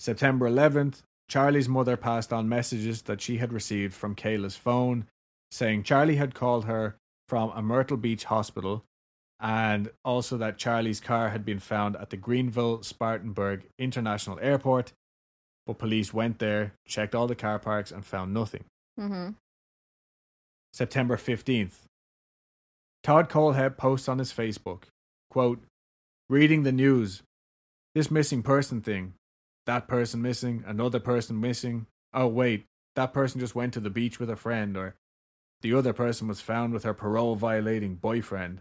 A: September 11th, Charlie's mother passed on messages that she had received from Kala's phone saying Charlie had called her from a Myrtle Beach hospital and also that Charlie's car had been found at the Greenville Spartanburg International Airport, but police went there, checked all the car parks, and found nothing.
B: Mm-hmm.
A: September 15th. Todd Kohlhepp posts on his Facebook, quote, reading the news, this missing person thing, that person missing, another person missing, oh wait, that person just went to the beach with a friend, or the other person was found with her parole violating boyfriend.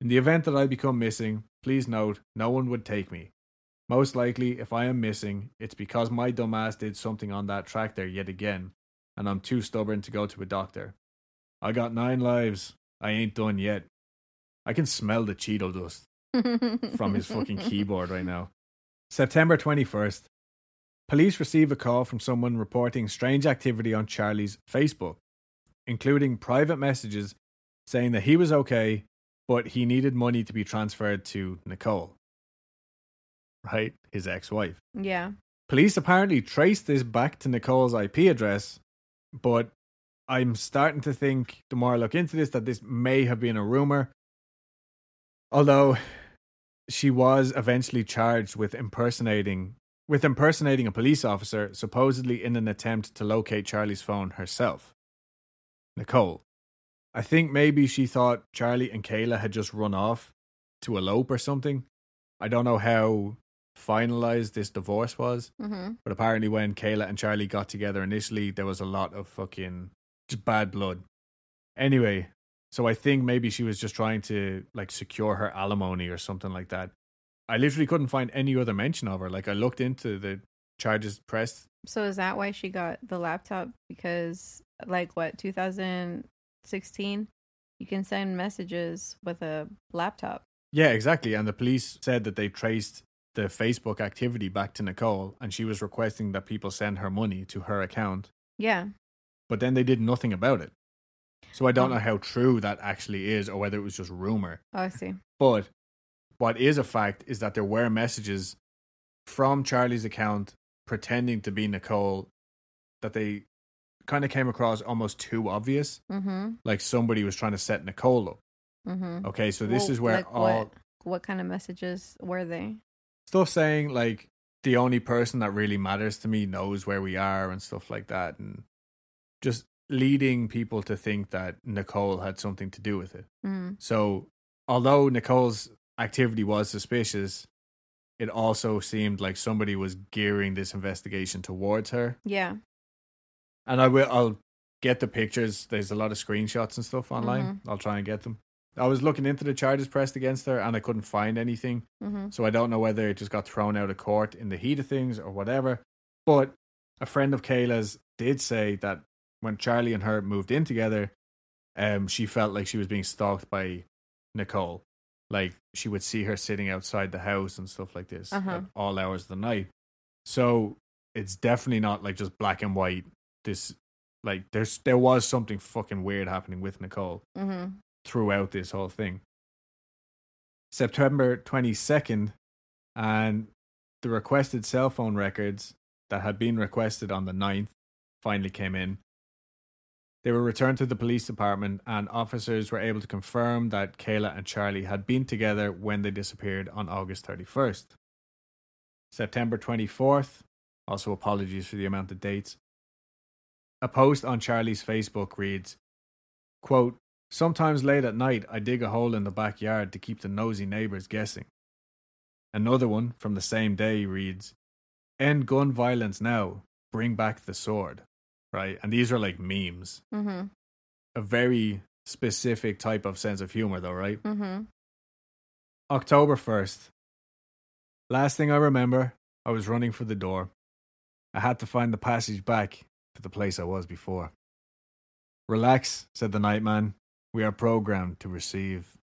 A: In the event that I become missing, please note, no one would take me. Most likely, if I am missing, it's because my dumbass did something on that tractor yet again, and I'm too stubborn to go to a doctor. I got nine lives. I ain't done yet. I can smell the Cheeto dust from his fucking keyboard right now. September 21st. Police receive a call from someone reporting strange activity on Charlie's Facebook, including private messages saying that he was okay, but he needed money to be transferred to Nicole, right? His ex wife.
B: Yeah.
A: Police apparently traced this back to Nicole's IP address, but I'm starting to think the more I look into this that this may have been a rumor. Although she was eventually charged with impersonating with impersonating a police officer supposedly in an attempt to locate Charlie's phone herself. Nicole. I think maybe she thought Charlie and Kala had just run off to elope or something. I don't know how finalized this divorce was,
B: Mm-hmm.
A: but apparently when Kala and Charlie got together initially, there was a lot of fucking just bad blood. Anyway, so I think maybe she was just trying to like secure her alimony or something like that. I literally couldn't find any other mention of her. Like I looked into the charges pressed.
B: So is that why she got the laptop? Because like what 2016, you can send messages with a laptop.
A: Yeah, exactly. And the police said that they traced the Facebook activity back to Nicole and she was requesting that people send her money to her account.
B: Yeah.
A: But then they did nothing about it. So I don't
B: Oh.
A: know how true that actually is or whether it was just rumor.
B: Oh, I see.
A: But what is a fact is that there were messages from Charlie's account pretending to be Nicole that they kind of came across almost too obvious.
B: Mm-hmm.
A: Like somebody was trying to set Nicole up.
B: Mm-hmm.
A: Okay, so this
B: Well,
A: is where
B: like
A: all
B: what, what kind of messages were they?
A: stuff saying like the only person that really matters to me knows where we are and stuff like that and just leading people to think that Nicole had something to do with it.
B: Mm.
A: So, although Nicole's activity was suspicious, it also seemed like somebody was gearing this investigation towards her.
B: Yeah.
A: And I will I'll get the pictures. There's a lot of screenshots and stuff online.
B: Mm-hmm.
A: I'll try and get them. I was looking into the charges pressed against her and I couldn't find anything.
B: Mm-hmm.
A: So I don't know whether it just got thrown out of court in the heat of things or whatever. But a friend of Kala's did say that when Charlie and her moved in together, um, she felt like she was being stalked by Nicole. Like she would see her sitting outside the house and stuff like this
B: Uh-huh.
A: at all hours of the night. So it's definitely not like just black and white. This like there's there was something fucking weird happening with Nicole
B: Mm-hmm.
A: throughout this whole thing. September 22nd, and the requested cell phone records that had been requested on the 9th finally came in. They were returned to the police department, and officers were able to confirm that Kala and Charlie had been together when they disappeared on August 31st. September 24th, also apologies for the amount of dates. A post on Charlie's Facebook reads, quote, Sometimes late at night, I dig a hole in the backyard to keep the nosy neighbors guessing. Another one from the same day reads, End gun violence now, bring back the sword. Right? And these are like memes.
B: Mm-hmm.
A: A very specific type of sense of humor, though, right?
B: Mm-hmm.
A: October 1st. Last thing I remember, I was running for the door. I had to find the passage back to the place I was before. Relax, said the nightman. We are programmed to receive.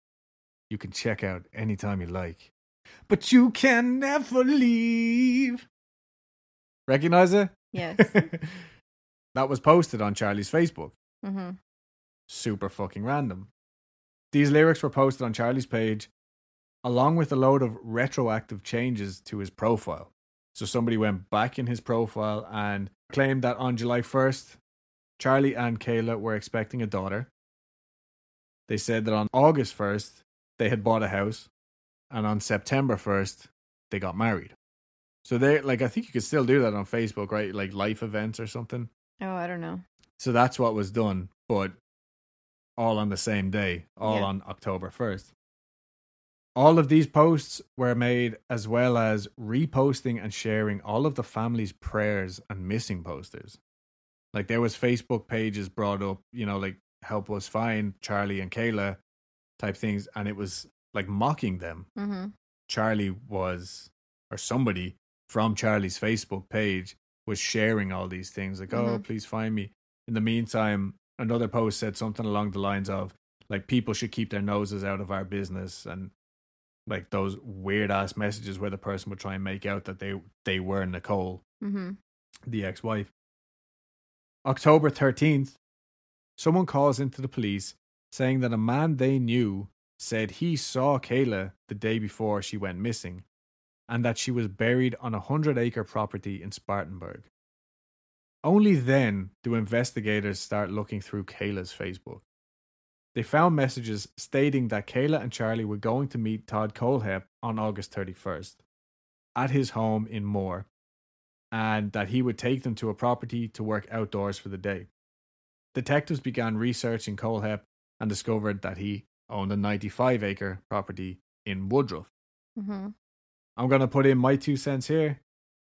A: You can check out anytime you like. But you can never leave. Recognize it?
B: Yes.
A: that was posted on Charlie's Facebook
B: mm-hmm.
A: super fucking random. These lyrics were posted on Charlie's page along with a load of retroactive changes to his profile. So somebody went back in his profile and claimed that on July 1st, Charlie and Kala were expecting a daughter. They said that on August 1st, they had bought a house. And on September 1st, they got married. So they like I think you could still do that on Facebook, right? Like life events or something.
B: Oh, I don't know.
A: So that's what was done, but all on the same day, all
B: Yeah.
A: on October 1st. All of these posts were made as well as reposting and sharing all of the family's prayers and missing posters. Like there was Facebook pages brought up, you know, like help us find Charlie and Kala type things and it was like mocking them.
B: Mm-hmm.
A: Charlie was or somebody from Charlie's Facebook page was sharing all these things like, oh,
B: Mhm.
A: please find me. In the meantime, another post said something along the lines of like people should keep their noses out of our business and like those weird ass messages where the person would try and make out that they they were Nicole
B: Mm-hmm.
A: the ex wife. October 13th, someone calls into the police saying that a man they knew said he saw Kala the day before she went missing and that she was buried on a 100 acre property in Spartanburg. Only then do investigators start looking through Kala's Facebook. They found messages stating that Kala and Charlie were going to meet Todd Kohlhepp on August 31st at his home in Moore and that he would take them to a property to work outdoors for the day. Detectives began researching Kohlhepp and discovered that he owned a 95 acre property in Woodruff.
B: Mm-hmm.
A: I'm going to put in my two cents here.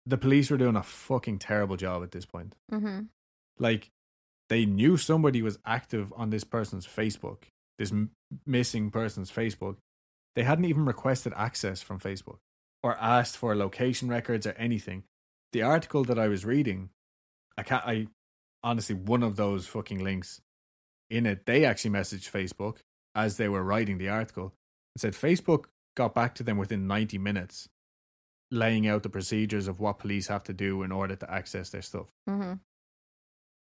A: The police were doing a fucking terrible job at this point.
B: Mm-hmm.
A: Like, they knew somebody was active on this person's Facebook, this m- missing person's Facebook. They hadn't even requested access from Facebook or asked for location records or anything. The article that I was reading, I can't, I honestly, one of those fucking links in it, they actually messaged Facebook as they were writing the article and said Facebook got back to them within 90 minutes, laying out the procedures of what police have to do in order to access their stuff.
B: Mm-hmm.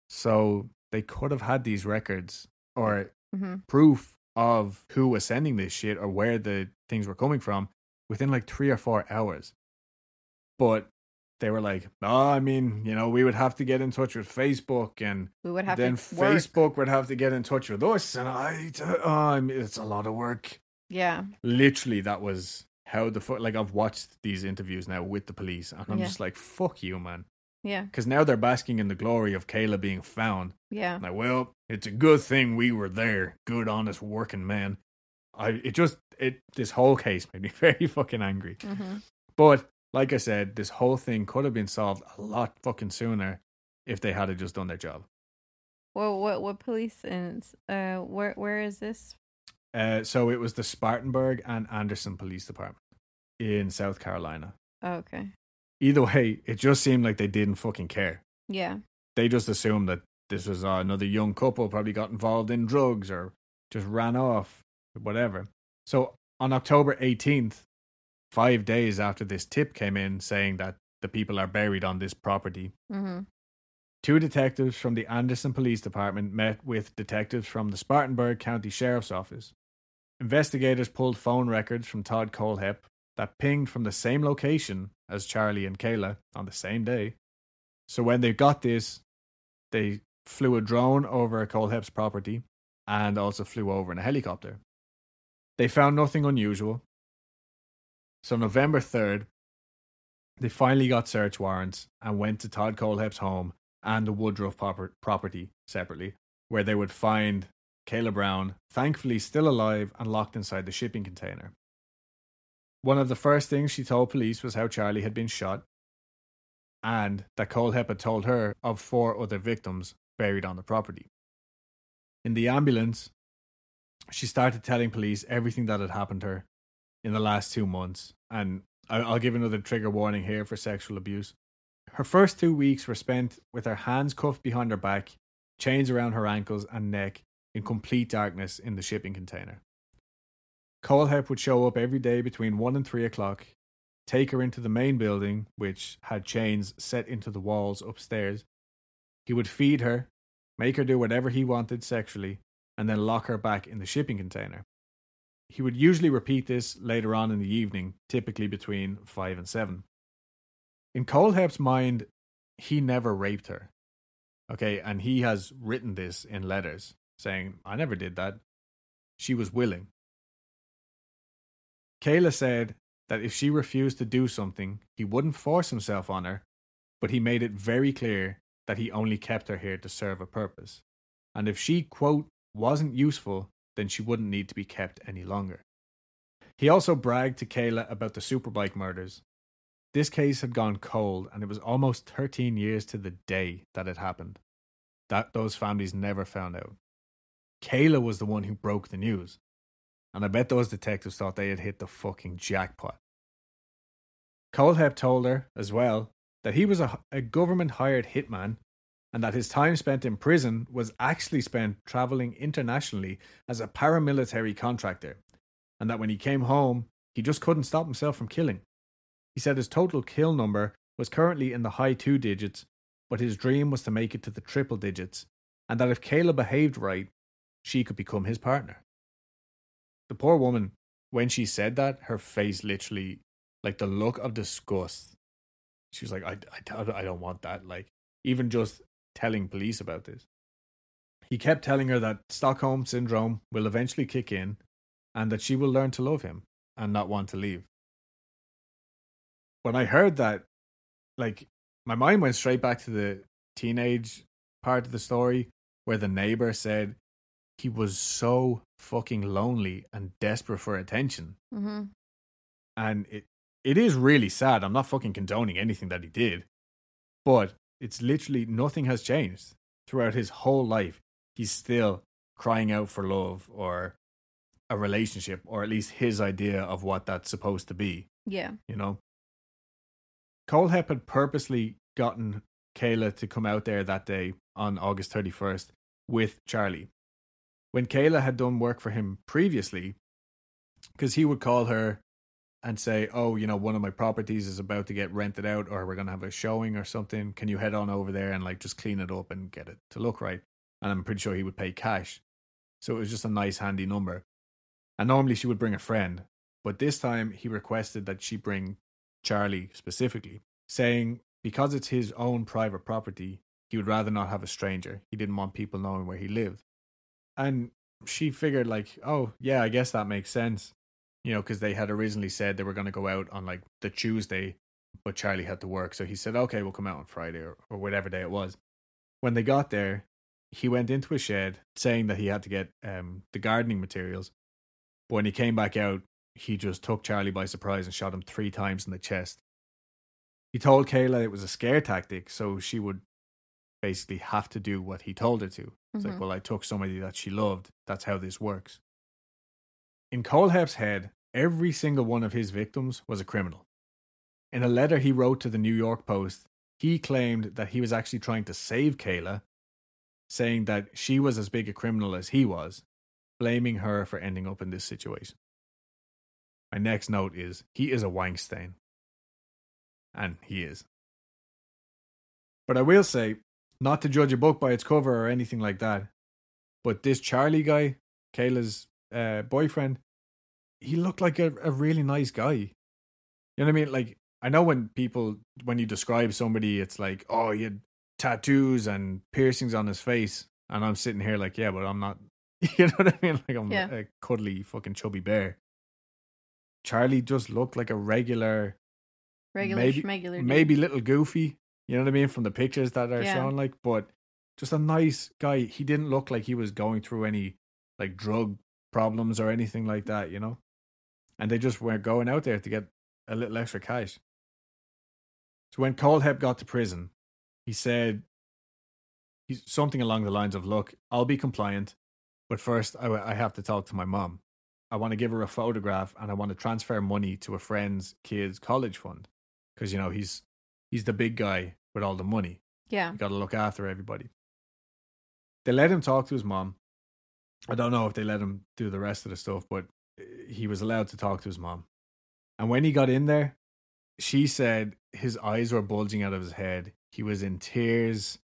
A: So they could have had these records or
B: Mm-hmm.
A: proof of who was sending this shit or where the things were coming from within like three or four hours. But they were like, oh, I mean, you know, we would have to get in touch with Facebook and
B: We would have
A: then. Facebook would have to get in touch with us. And I, oh, I mean, it's a lot of work.
B: Yeah.
A: Literally, that was how the fuck, like, I've watched these interviews now with the police and I'm
B: Yeah.
A: just like, fuck you, man.
B: Yeah.
A: Because now they're basking in the glory of Kala being found.
B: Yeah.
A: Like, well, it's a good thing we were there. Good, honest, working man. I it just it this whole case made me very fucking angry.
B: Mm-hmm.
A: But like I said, this whole thing could have been solved a lot fucking sooner if they had just done their job.
B: Well, what what police and uh where where is this?
A: Uh, so it was the Spartanburg and Anderson Police Department in South Carolina.
B: Oh, okay.
A: Either way, it just seemed like they didn't fucking care.
B: Yeah.
A: They just assumed that this was uh, another young couple probably got involved in drugs or just ran off, whatever. So on October 18th, five days after this tip came in saying that the people are buried on this property,
B: Mm-hmm.
A: two detectives from the Anderson Police Department met with detectives from the Spartanburg County Sheriff's Office. Investigators pulled phone records from Todd Kohlhepp that pinged from the same location as Charlie and Kala on the same day. So when they got this, they flew a drone over Kohlhepp's property and also flew over in a helicopter. They found nothing unusual. So November 3rd, they finally got search warrants and went to Todd Kohlhepp's home and the Woodruff proper- property separately, where they would find Kala Brown, thankfully still alive and locked inside the shipping container. One of the first things she told police was how Charlie had been shot and that Kohlhepp had told her of four other victims buried on the property. In the ambulance, she started telling police everything that had happened to her in the last two months. And I'll give another trigger warning here for sexual abuse. Her first two weeks were spent with her hands cuffed behind her back, chains around her ankles and neck, in complete darkness in the shipping container. Kohlhepp would show up every day between 1 and 3 o'clock, take her into the main building, which had chains set into the walls upstairs. He would feed her, make her do whatever he wanted sexually, and then lock her back in the shipping container. He would usually repeat this later on in the evening, typically between 5 and 7. In Kohlhepp's mind, he never raped her. Okay, and he has written this in letters saying, I never did that. She was willing. Kala said that if she refused to do something, he wouldn't force himself on her, but he made it very clear that he only kept her here to serve a purpose. And if she, quote, wasn't useful, then she wouldn't need to be kept any longer. He also bragged to Kala about the Superbike murders. This case had gone cold, and it was almost 13 years to the day that it happened. That those families never found out. Kala was the one who broke the news. And I bet those detectives thought they had hit the fucking jackpot. Kohlhepp told her, as well, that he was a, a government hired hitman and that his time spent in prison was actually spent traveling internationally as a paramilitary contractor, and that when he came home, he just couldn't stop himself from killing. He said his total kill number was currently in the high two digits, but his dream was to make it to the triple digits, and that if Kala behaved right, she could become his partner. The poor woman, when she said that, her face literally, like the look of disgust. She was like, I, I, I don't want that. Like, even just telling police about this. He kept telling her that Stockholm syndrome will eventually kick in and that she will learn to love him and not want to leave. When I heard that, like, my mind went straight back to the teenage part of the story where the neighbor said he was so fucking lonely and desperate for attention.
B: Mm-hmm.
A: And it it is really sad. I'm not fucking condoning anything that he did. But it's literally nothing has changed throughout his whole life. He's still crying out for love or a relationship, or at least his idea of what that's supposed to be.
B: Yeah.
A: You know? Kohlhepp had purposely gotten Kala to come out there that day on August 31st with Charlie. When Kala had done work for him previously, because he would call her and say, "Oh, you know, one of my properties is about to get rented out, or we're gonna have a showing or something. Can you head on over there and like just clean it up and get it to look right?" And I'm pretty sure he would pay cash, so it was just a nice, handy number. And normally she would bring a friend, but this time he requested that she bring Charlie specifically, saying because it's his own private property, he would rather not have a stranger. He didn't want people knowing where he lived, and she figured like, "Oh, yeah, I guess that makes sense." you know, because they had originally said they were going to go out on like the Tuesday, but Charlie had to work. So he said, okay, we'll come out on Friday or, or whatever day it was. When they got there, he went into a shed saying that he had to get um, the gardening materials. But when he came back out, he just took Charlie by surprise and shot him three times in the chest. He told Kala it was a scare tactic, so she would basically have to do what he told her to. It's
B: Mhm.
A: like, well, I took somebody that she loved. That's how this works. In Kohlhepp's head, every single one of his victims was a criminal. In a letter he wrote to the New York Post, he claimed that he was actually trying to save Kala, saying that she was as big a criminal as he was, blaming her for ending up in this situation. My next note is he is a Weinstein. And he is. But I will say, not to judge a book by its cover or anything like that, but this Charlie guy, Kala's uh, boyfriend, he looked like a, a really nice guy. You know what I mean? Like, I know when people, when you describe somebody, it's like, oh, he had tattoos and piercings on his face. And I'm sitting here like, yeah, but I'm not, you know what I mean? Like, I'm
B: Yeah.
A: a cuddly fucking chubby bear. Charlie just looked like a regular,
B: Regular
A: Maybe- maybe little goofy. You know what I mean? From the pictures that are
B: Yeah.
A: shown, like, but just a nice guy. He didn't look like he was going through any like drug problems or anything like that, you know? And they just were going out there to get a little extra cash. So when Kohlhepp got to prison, he said he's something along the lines of, "Look, I'll be compliant, but first I, I have to talk to my mom. I want to give her a photograph and I want to transfer money to a friend's kid's college fund because you know he's he's the big guy with all the money.
B: Yeah.
A: You got to look after everybody." They let him talk to his mom. I don't know if they let him do the rest of the stuff, but uh, he was allowed to talk to his mom. And when he got in there, she said his eyes were bulging out of his head. He was in tears.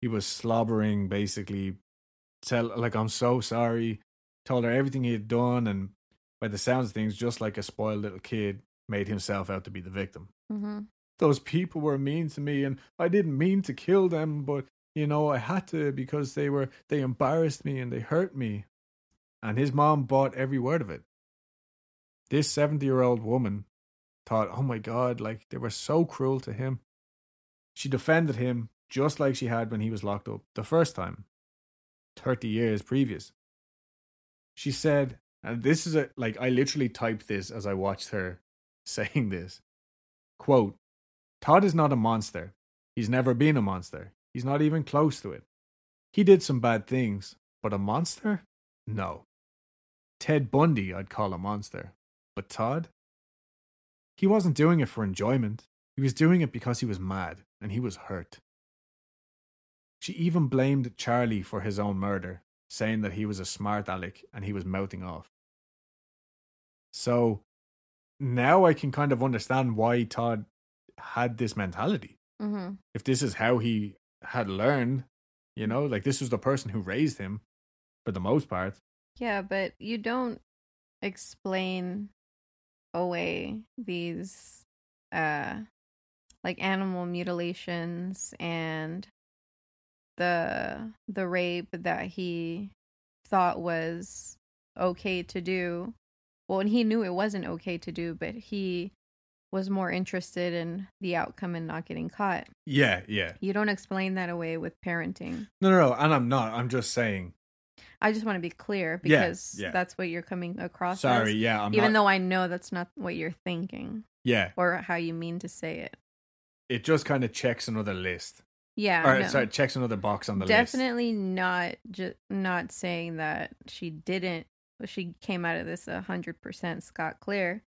A: He was slobbering, basically. Tell like I'm so sorry. Told her everything he had done, and by the sounds of things, just like a spoiled little kid, made himself out to be the victim.
B: Mm-hmm.
A: Those people were mean to me, and I didn't mean to kill them, but you know I had to because they were they embarrassed me and they hurt me. And his mom bought every word of it. This seventy-year-old woman thought, "Oh my God, like they were so cruel to him." She defended him just like she had when he was locked up the first time, thirty years previous. She said, and this is a like I literally typed this as I watched her saying this. Quote, Todd is not a monster. He's never been a monster. He's not even close to it. He did some bad things, but a monster? No. Ted Bundy, I'd call a monster. But Todd? He wasn't doing it for enjoyment. He was doing it because he was mad and he was hurt. She even blamed Charlie for his own murder, saying that he was a smart aleck and he was mouthing off. So now I can kind of understand why Todd had this mentality.
B: hmm
A: If this is how he had learned, you know, like this was the person who raised him for the most part.
B: Yeah, but you don't explain away these uh like animal mutilations and the the rape that he thought was okay to do. Well, and he knew it wasn't okay to do, but he was more interested in the outcome and not getting caught.
A: Yeah, yeah.
B: You don't explain that away with parenting.
A: No, no, no. And I'm not. I'm just saying.
B: I just want to be clear because
A: yeah.
B: that's what you're coming across
A: Sorry,
B: as.
A: yeah. I'm
B: even
A: not,
B: though I know that's not what you're thinking
A: yeah,
B: or how you mean to say it.
A: it just kind of checks another list.
B: Yeah,
A: or
B: no.
A: sorry, checks another box on the list.
B: definitely not just not saying that she didn't. She came out of this a hundred percent scot clear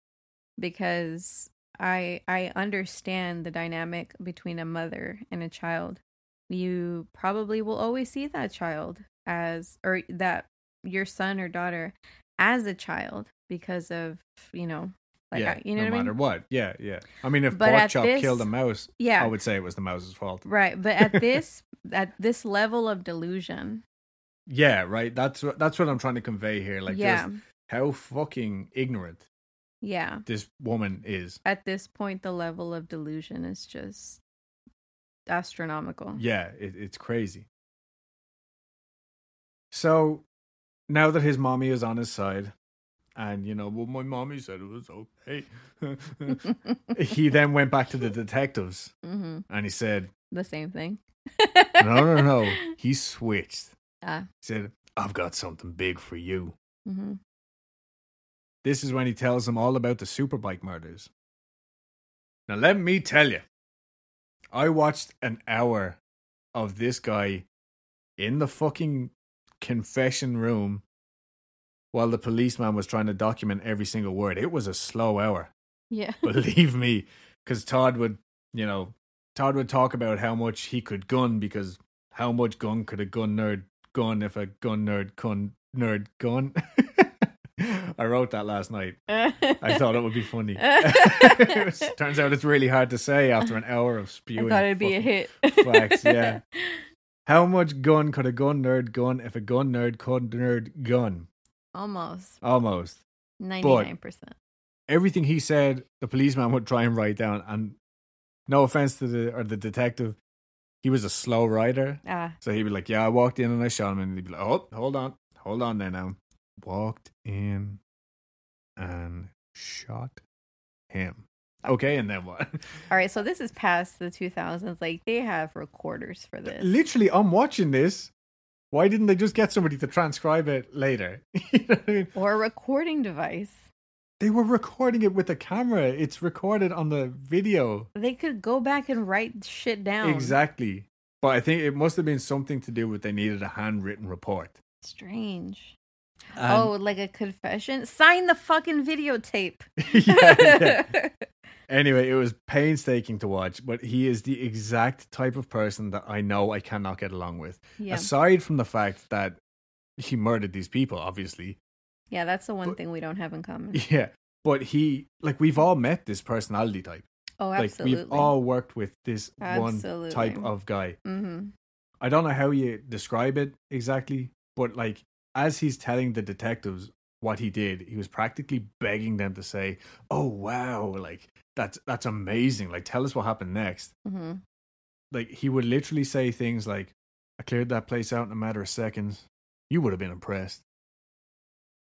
B: because I I understand the dynamic between a mother and a child. You probably will always see that child as or that your son or daughter as a child because of you know like
A: yeah,
B: I, you know
A: no
B: what I
A: matter
B: mean
A: what. Yeah, yeah. I mean, if
B: But
A: Pork
B: at
A: Chop
B: this-
A: killed a mouse,
B: yeah
A: I would say it was the mouse's fault.
B: right but at this at this level of delusion
A: Yeah, right. That's what that's what I'm trying to convey here. Like,
B: yeah
A: just how fucking ignorant
B: yeah
A: this woman is.
B: at this point the level of delusion is just astronomical
A: Yeah, it, it's crazy. So now that his mommy is on his side, and you know, well, my mommy said it was okay, he then went back to the detectives
B: hmm
A: and he said,
B: the same thing
A: "No, no, no." He switched.
B: ah
A: He said, "I've got something big for you."
B: hmm
A: This is when he tells them all about the superbike murders. Now, let me tell you, I watched an hour of this guy in the fucking confession room while the policeman was trying to document every single word. It was a slow hour,
B: yeah
A: believe me, because Todd would, you know, Todd would talk about how much he could gun because how much gun could a gun nerd gun if a gun nerd con nerd gun. I wrote that last night. I thought it would be funny. Was- turns out it's really hard to say after an hour of
B: I
A: spewing.
B: thought it'd be a hit
A: facts, yeah. How much gun could a gun nerd gun if a gun nerd could nerd gun?
B: almost
A: Almost.
B: 99%
A: Everything he said, the policeman would try and write down. And no offense to the or the detective, he was a slow writer.
B: ah
A: So he'd be like, "Yeah, I walked in and I shot him," and he'd be like, "Oh, hold on, hold on there now." Walked in and shot him. Okay, and then what?
B: all right so this is past the 2000s like they have recorders for this
A: Literally, I'm watching this. Why didn't they just get somebody to transcribe it later? you know I mean?
B: or a recording device
A: They were recording it with a camera. It's recorded on the video.
B: they could go back and write shit down
A: Exactly. But I think it must have been something to do with they needed a handwritten report.
B: strange
A: And-
B: oh like a confession sign the fucking videotape
A: yeah, yeah. Anyway, it was painstaking to watch, but he is the exact type of person that I know I cannot get along with.
B: yeah
A: Aside from the fact that he murdered these people, obviously.
B: yeah that's the one
A: But-
B: thing we don't have in common
A: Yeah. But he, like, we've all met this personality type.
B: oh
A: Like,
B: absolutely
A: we've all worked with this one type of guy.
B: mm-hmm
A: I don't know how you describe it exactly, but like, as he's telling the detectives what he did, he was practically begging them to say, "Oh wow, like that's that's amazing. Like, tell us what happened next."
B: mm-hmm.
A: Like he would literally say things like i cleared that place out in a matter of seconds. You would have been impressed.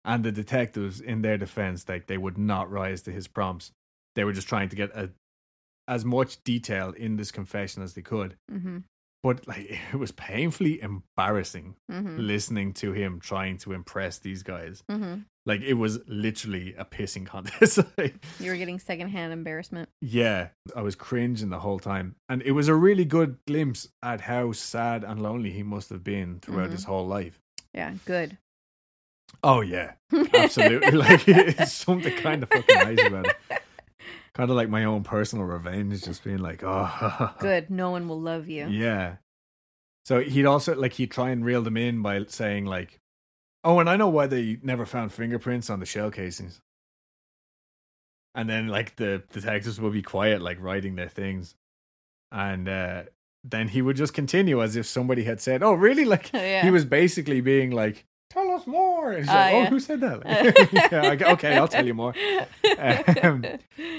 A: And the detectives in their defense like they would not rise to his prompts. They were just trying to get a, as much detail in this confession as they could.
B: Mm-hmm
A: but like it was painfully embarrassing
B: mm-hmm
A: listening to him trying to impress these guys
B: mm-hmm
A: like it was literally a pissing contest Like,
B: you were getting secondhand embarrassment
A: yeah, I was cringing the whole time. And it was a really good glimpse at how sad and lonely he must have been throughout
B: Mhm.
A: his whole life.
B: yeah good
A: Oh, yeah, absolutely. like, it's something kind of fucking nice about it. Kind of like my own personal revenge, just being like, oh,
B: good no one will love you
A: Yeah. So he'd also, like, he'd try and reel them in by saying, like, oh, and I know why they never found fingerprints on the shell casings. and then like the detectives would be quiet, like writing their things, and uh, then he would just continue as if somebody had said, "Oh, really?" Like
B: Yeah.
A: he was basically being like, "Tell us more." And he's
B: Ah,
A: like, "Oh,
B: yeah.
A: who said that?" Like, yeah, okay, I'll tell you more. Um,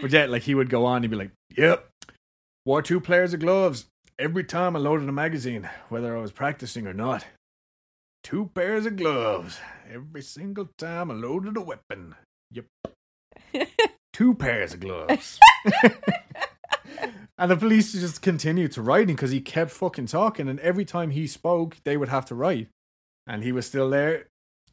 A: But yeah, like he would go on, he'd be like, Yep, wore two pairs of gloves every time I loaded a magazine, whether I was practicing or not. Two pairs of gloves every single time I loaded a weapon. Yep, two pairs of gloves. and the police just continued to writing because he kept fucking talking, and every time he spoke, they would have to write. And he was still there.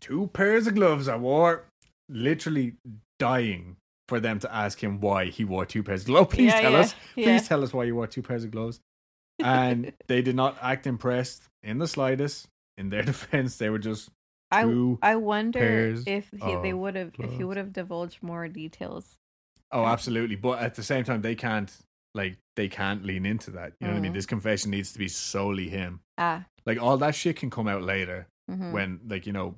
A: Two pairs of gloves I wore, literally dying for them to ask him why he wore two pairs of gloves. Please
B: Yeah,
A: tell
B: yeah,
A: us.
B: yeah.
A: Please tell us why you wore two pairs of gloves. And they did not act impressed in the slightest. In their defense, they were just
B: I
A: two
B: I wonder if he, they would have if he would have divulged more details.
A: Oh, absolutely. But at the same time, they can't like they can't lean into that. You know what I mean?
B: Mhm.
A: This confession needs to be solely him.
B: Ah,
A: Like all that shit can come out later
B: mhm.
A: when, like you know,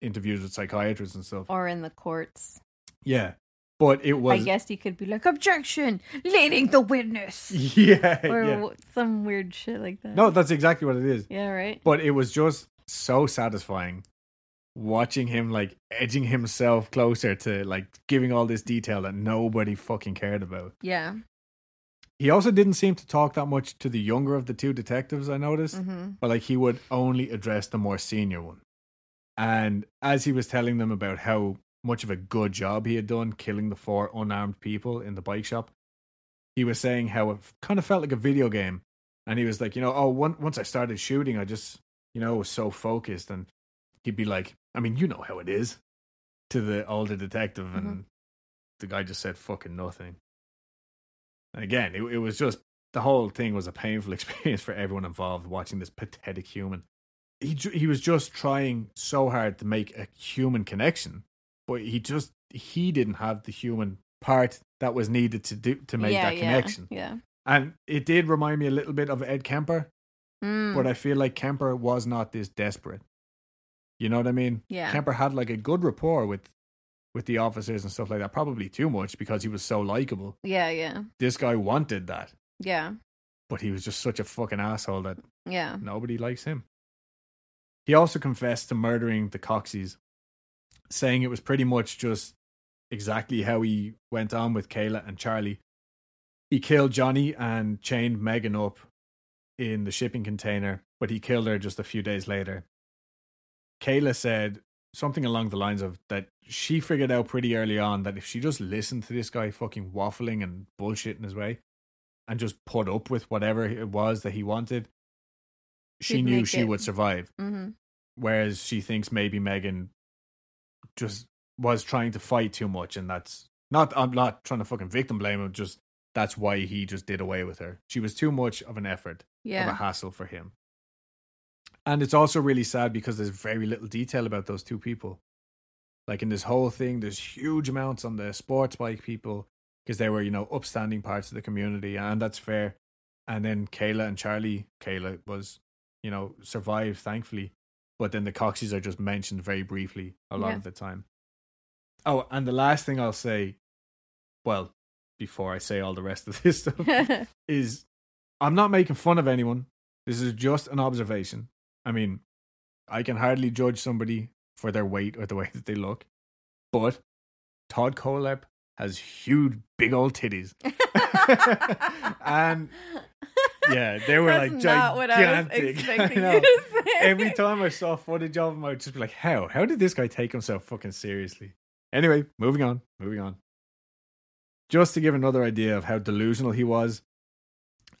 A: interviews with psychiatrists and stuff.
B: or in the courts.
A: Yeah, but it was.
B: I guess you could be like objection, leading the witness,
A: Yeah,
B: or
A: yeah.
B: some weird shit like that.
A: No, that's exactly what it is.
B: yeah, right.
A: But it was just so satisfying watching him like edging himself closer to like giving all this detail that nobody fucking cared about.
B: Yeah.
A: He also didn't seem to talk that much to the younger of the two detectives, I noticed.
B: hmm
A: but like he would only address the more senior one. And as he was telling them about how much of a good job he had done killing the four unarmed people in the bike shop, he was saying how it kind of felt like a video game. And he was like, you know, oh, one, once I started shooting, I just, you know, was so focused. And he'd be like, I mean, you know how it is to the older detective. And mm-hmm. the guy just said fucking nothing. And again, it, it was just the whole thing was a painful experience for everyone involved watching this pathetic human. He he was just trying so hard to make a human connection, but he just he didn't have the human part that was needed to do to make
B: yeah,
A: that
B: yeah,
A: connection.
B: Yeah.
A: And it did remind me a little bit of Ed Kemper,
B: Mm,
A: but I feel like Kemper was not this desperate. You know what I mean?
B: Yeah.
A: Kemper had like a good rapport with with the officers and stuff like that. Probably too much because he was so likable.
B: yeah, yeah,
A: This guy wanted that,
B: yeah,
A: but he was just such a fucking asshole that
B: yeah.
A: nobody likes him. He also confessed to murdering the Coxies, saying it was pretty much just exactly how he went on with Kala and Charlie. He killed Johnny and chained Megan up in the shipping container, but he killed her just a few days later. Kala said something along the lines of that she figured out pretty early on that if she just listened to this guy fucking waffling and bullshitting his way and just put up with whatever it was that he wanted, she
B: She'd
A: knew she
B: it.
A: would survive.
B: hmm
A: Whereas she thinks maybe Megan just was trying to fight too much, and that's not. I'm not trying to fucking victim blame him. Just that's why he just did away with her. She was too much of an effort, yeah. of a hassle for him. And it's also really sad because there's very little detail about those two people. Like in this whole thing, there's huge amounts on the sports bike people because they were, you know, upstanding parts of the community, and that's fair. And then Kala and Charlie, Kala was, you know, survived thankfully, but then the Coxies are just mentioned very briefly a lot
B: Yeah.
A: of the time. Oh, and the last thing I'll say, well, before I say all the rest of this stuff, is I'm not making fun of anyone. This is just an observation. I mean, I can hardly judge somebody for their weight or the way that they look, but Todd Kohlhepp has huge, big old titties. and yeah, they were
B: That's
A: like
B: not what I was
A: gigantic.
B: expecting
A: I know.
B: you to say.
A: Every time I saw footage of him, I would just be like, "How? How did this guy take himself fucking seriously?" Anyway, moving on, moving on. Just to give another idea of how delusional he was,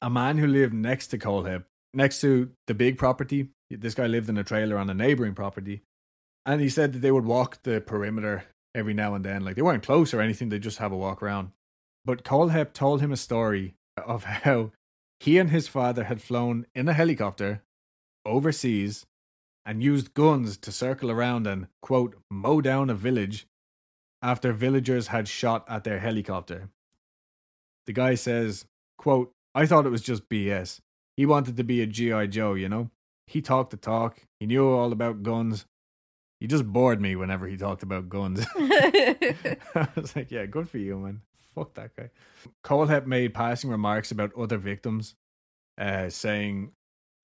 A: a man who lived next to Kohlhepp, next to the big property, this guy lived in a trailer on a neighboring property, and he said that they would walk the perimeter every now and then. Like they weren't close or anything; they just have a walk around. But Kohlhepp told him a story of how he and his father had flown in a helicopter overseas and used guns to circle around and, quote, mow down a village after villagers had shot at their helicopter. The guy says, quote, I thought it was just BS. He wanted to be a G.I. Joe, you know? He talked the talk, he knew all about guns, he just bored me whenever he talked about guns. I was like, yeah, good for you, man. Fuck that guy. Cole had made passing remarks about other victims, uh, saying,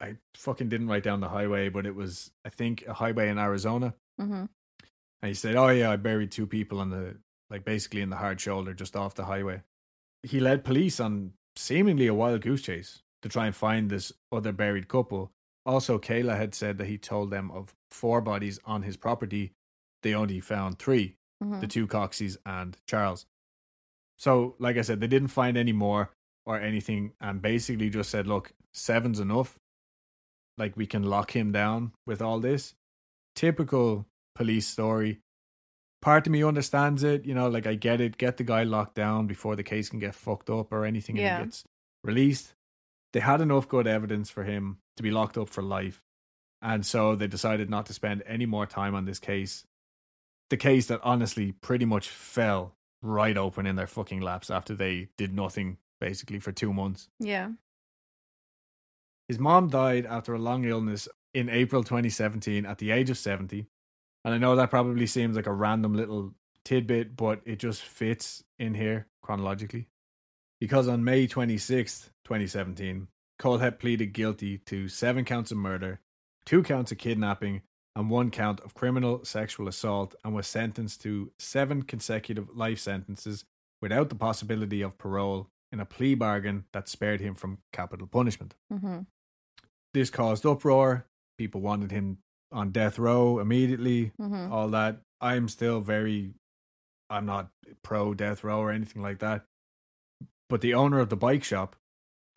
A: I fucking didn't write down the highway, but it was, I think, a highway in Arizona.
B: hmm
A: And he said, Oh, yeah, I buried two people on the, like, basically in the hard shoulder just off the highway. He led police on seemingly a wild goose chase to try and find this other buried couple. Also, Kala had said that he told them of four bodies on his property. They only found three
B: hmm
A: the two Coxies and Charles. So, like I said, they didn't find any more or anything and basically just said, look, seven's enough. Like, we can lock him down with all this. Typical police story. Part of me understands it, you know, like I get it. Get the guy locked down before the case can get fucked up or anything
B: Yeah.
A: and he gets released. They had enough good evidence for him to be locked up for life. And so they decided not to spend any more time on this case the case that honestly pretty much fell right open in their fucking laps after they did nothing basically for two months.
B: Yeah.
A: His mom died after a long illness in April 2017 at the age of 70. And I know that probably seems like a random little tidbit, but it just fits in here chronologically. Because on May 26th, 2017, Kohlhepp pleaded guilty to seven counts of murder, two counts of kidnapping, and one count of criminal sexual assault, and was sentenced to seven consecutive life sentences without the possibility of parole in a plea bargain that spared him from capital punishment.
B: Mm-hmm.
A: This caused uproar. People wanted him on death row immediately,
B: hmm
A: all that. I'm still very, I'm not pro death row or anything like that. But the owner of the bike shop,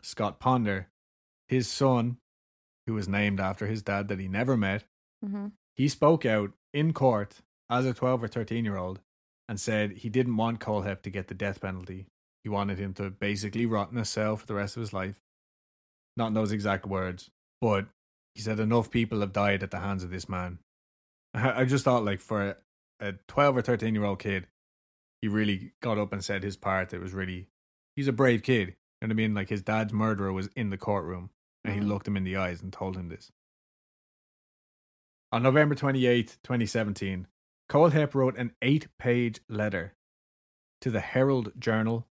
A: Scott Ponder, his son, who was named after his dad that he never met,
B: hmm
A: he spoke out in court as a 12 or 13 year old and said he didn't want Kohlhepp to get the death penalty. He wanted him to basically rot in a cell for the rest of his life. Not in those exact words, but he said enough people have died at the hands of this man. I just thought, like, for a 12 or 13 year old kid, he really got up and said his part. It was really, he's a brave kid. You know what I mean? Like, his dad's murderer was in the courtroom and he
B: Mhm.
A: looked him in the eyes and told him this. On November 28th, 2017, Cole Kohlhepp wrote an eight page letter to the Herald Journal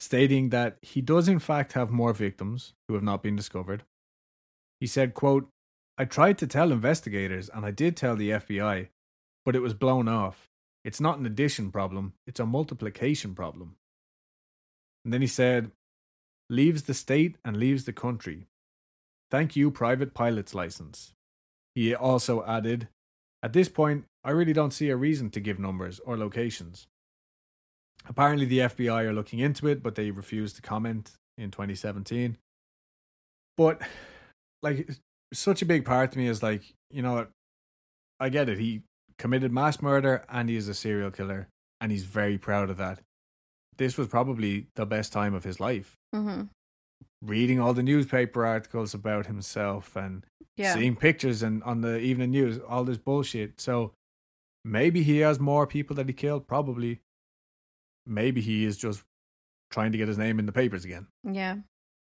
A: stating that he does in fact have more victims who have not been discovered. He said, quote, I tried to tell investigators and I did tell the FBI, but it was blown off. It's not an addition problem, it's a multiplication problem. And then he said, leaves the state and leaves the country. Thank you, private pilot's license. He also added, At this point, I really don't see a reason to give numbers or locations. Apparently, the FBI are looking into it, but they refused to comment in 2017. But, like, such a big part to me is like, you know? I get it. He committed mass murder and he is a serial killer, and he's very proud of that. This was probably the best time of his life.
B: hmm
A: Reading all the newspaper articles about himself and
B: Yeah.
A: seeing pictures and on the evening news, all this bullshit. So maybe he has more people that he killed. Probably. Maybe he is just trying to get his name in the papers again.
B: Yeah.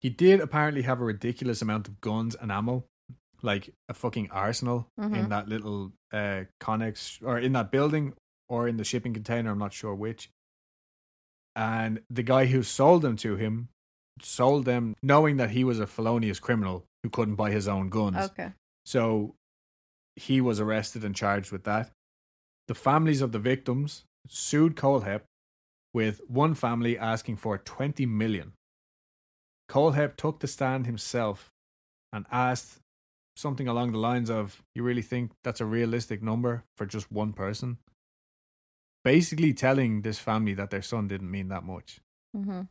A: He did apparently have a ridiculous amount of guns and ammo, like a fucking arsenal in
B: Mhm.
A: that little uh Connex or in that building or in the shipping container. I'm not sure which. And the guy who sold them to him sold them knowing that he was a felonious criminal who couldn't buy his own guns.
B: Okay.
A: So he was arrested and charged with that. The families of the victims sued Kohlhepp with one family asking for 20 million. Kohlhepp took the stand himself and asked something along the lines of, You really think that's a realistic number for just one person? Basically telling this family that their son didn't mean that much.
B: hmm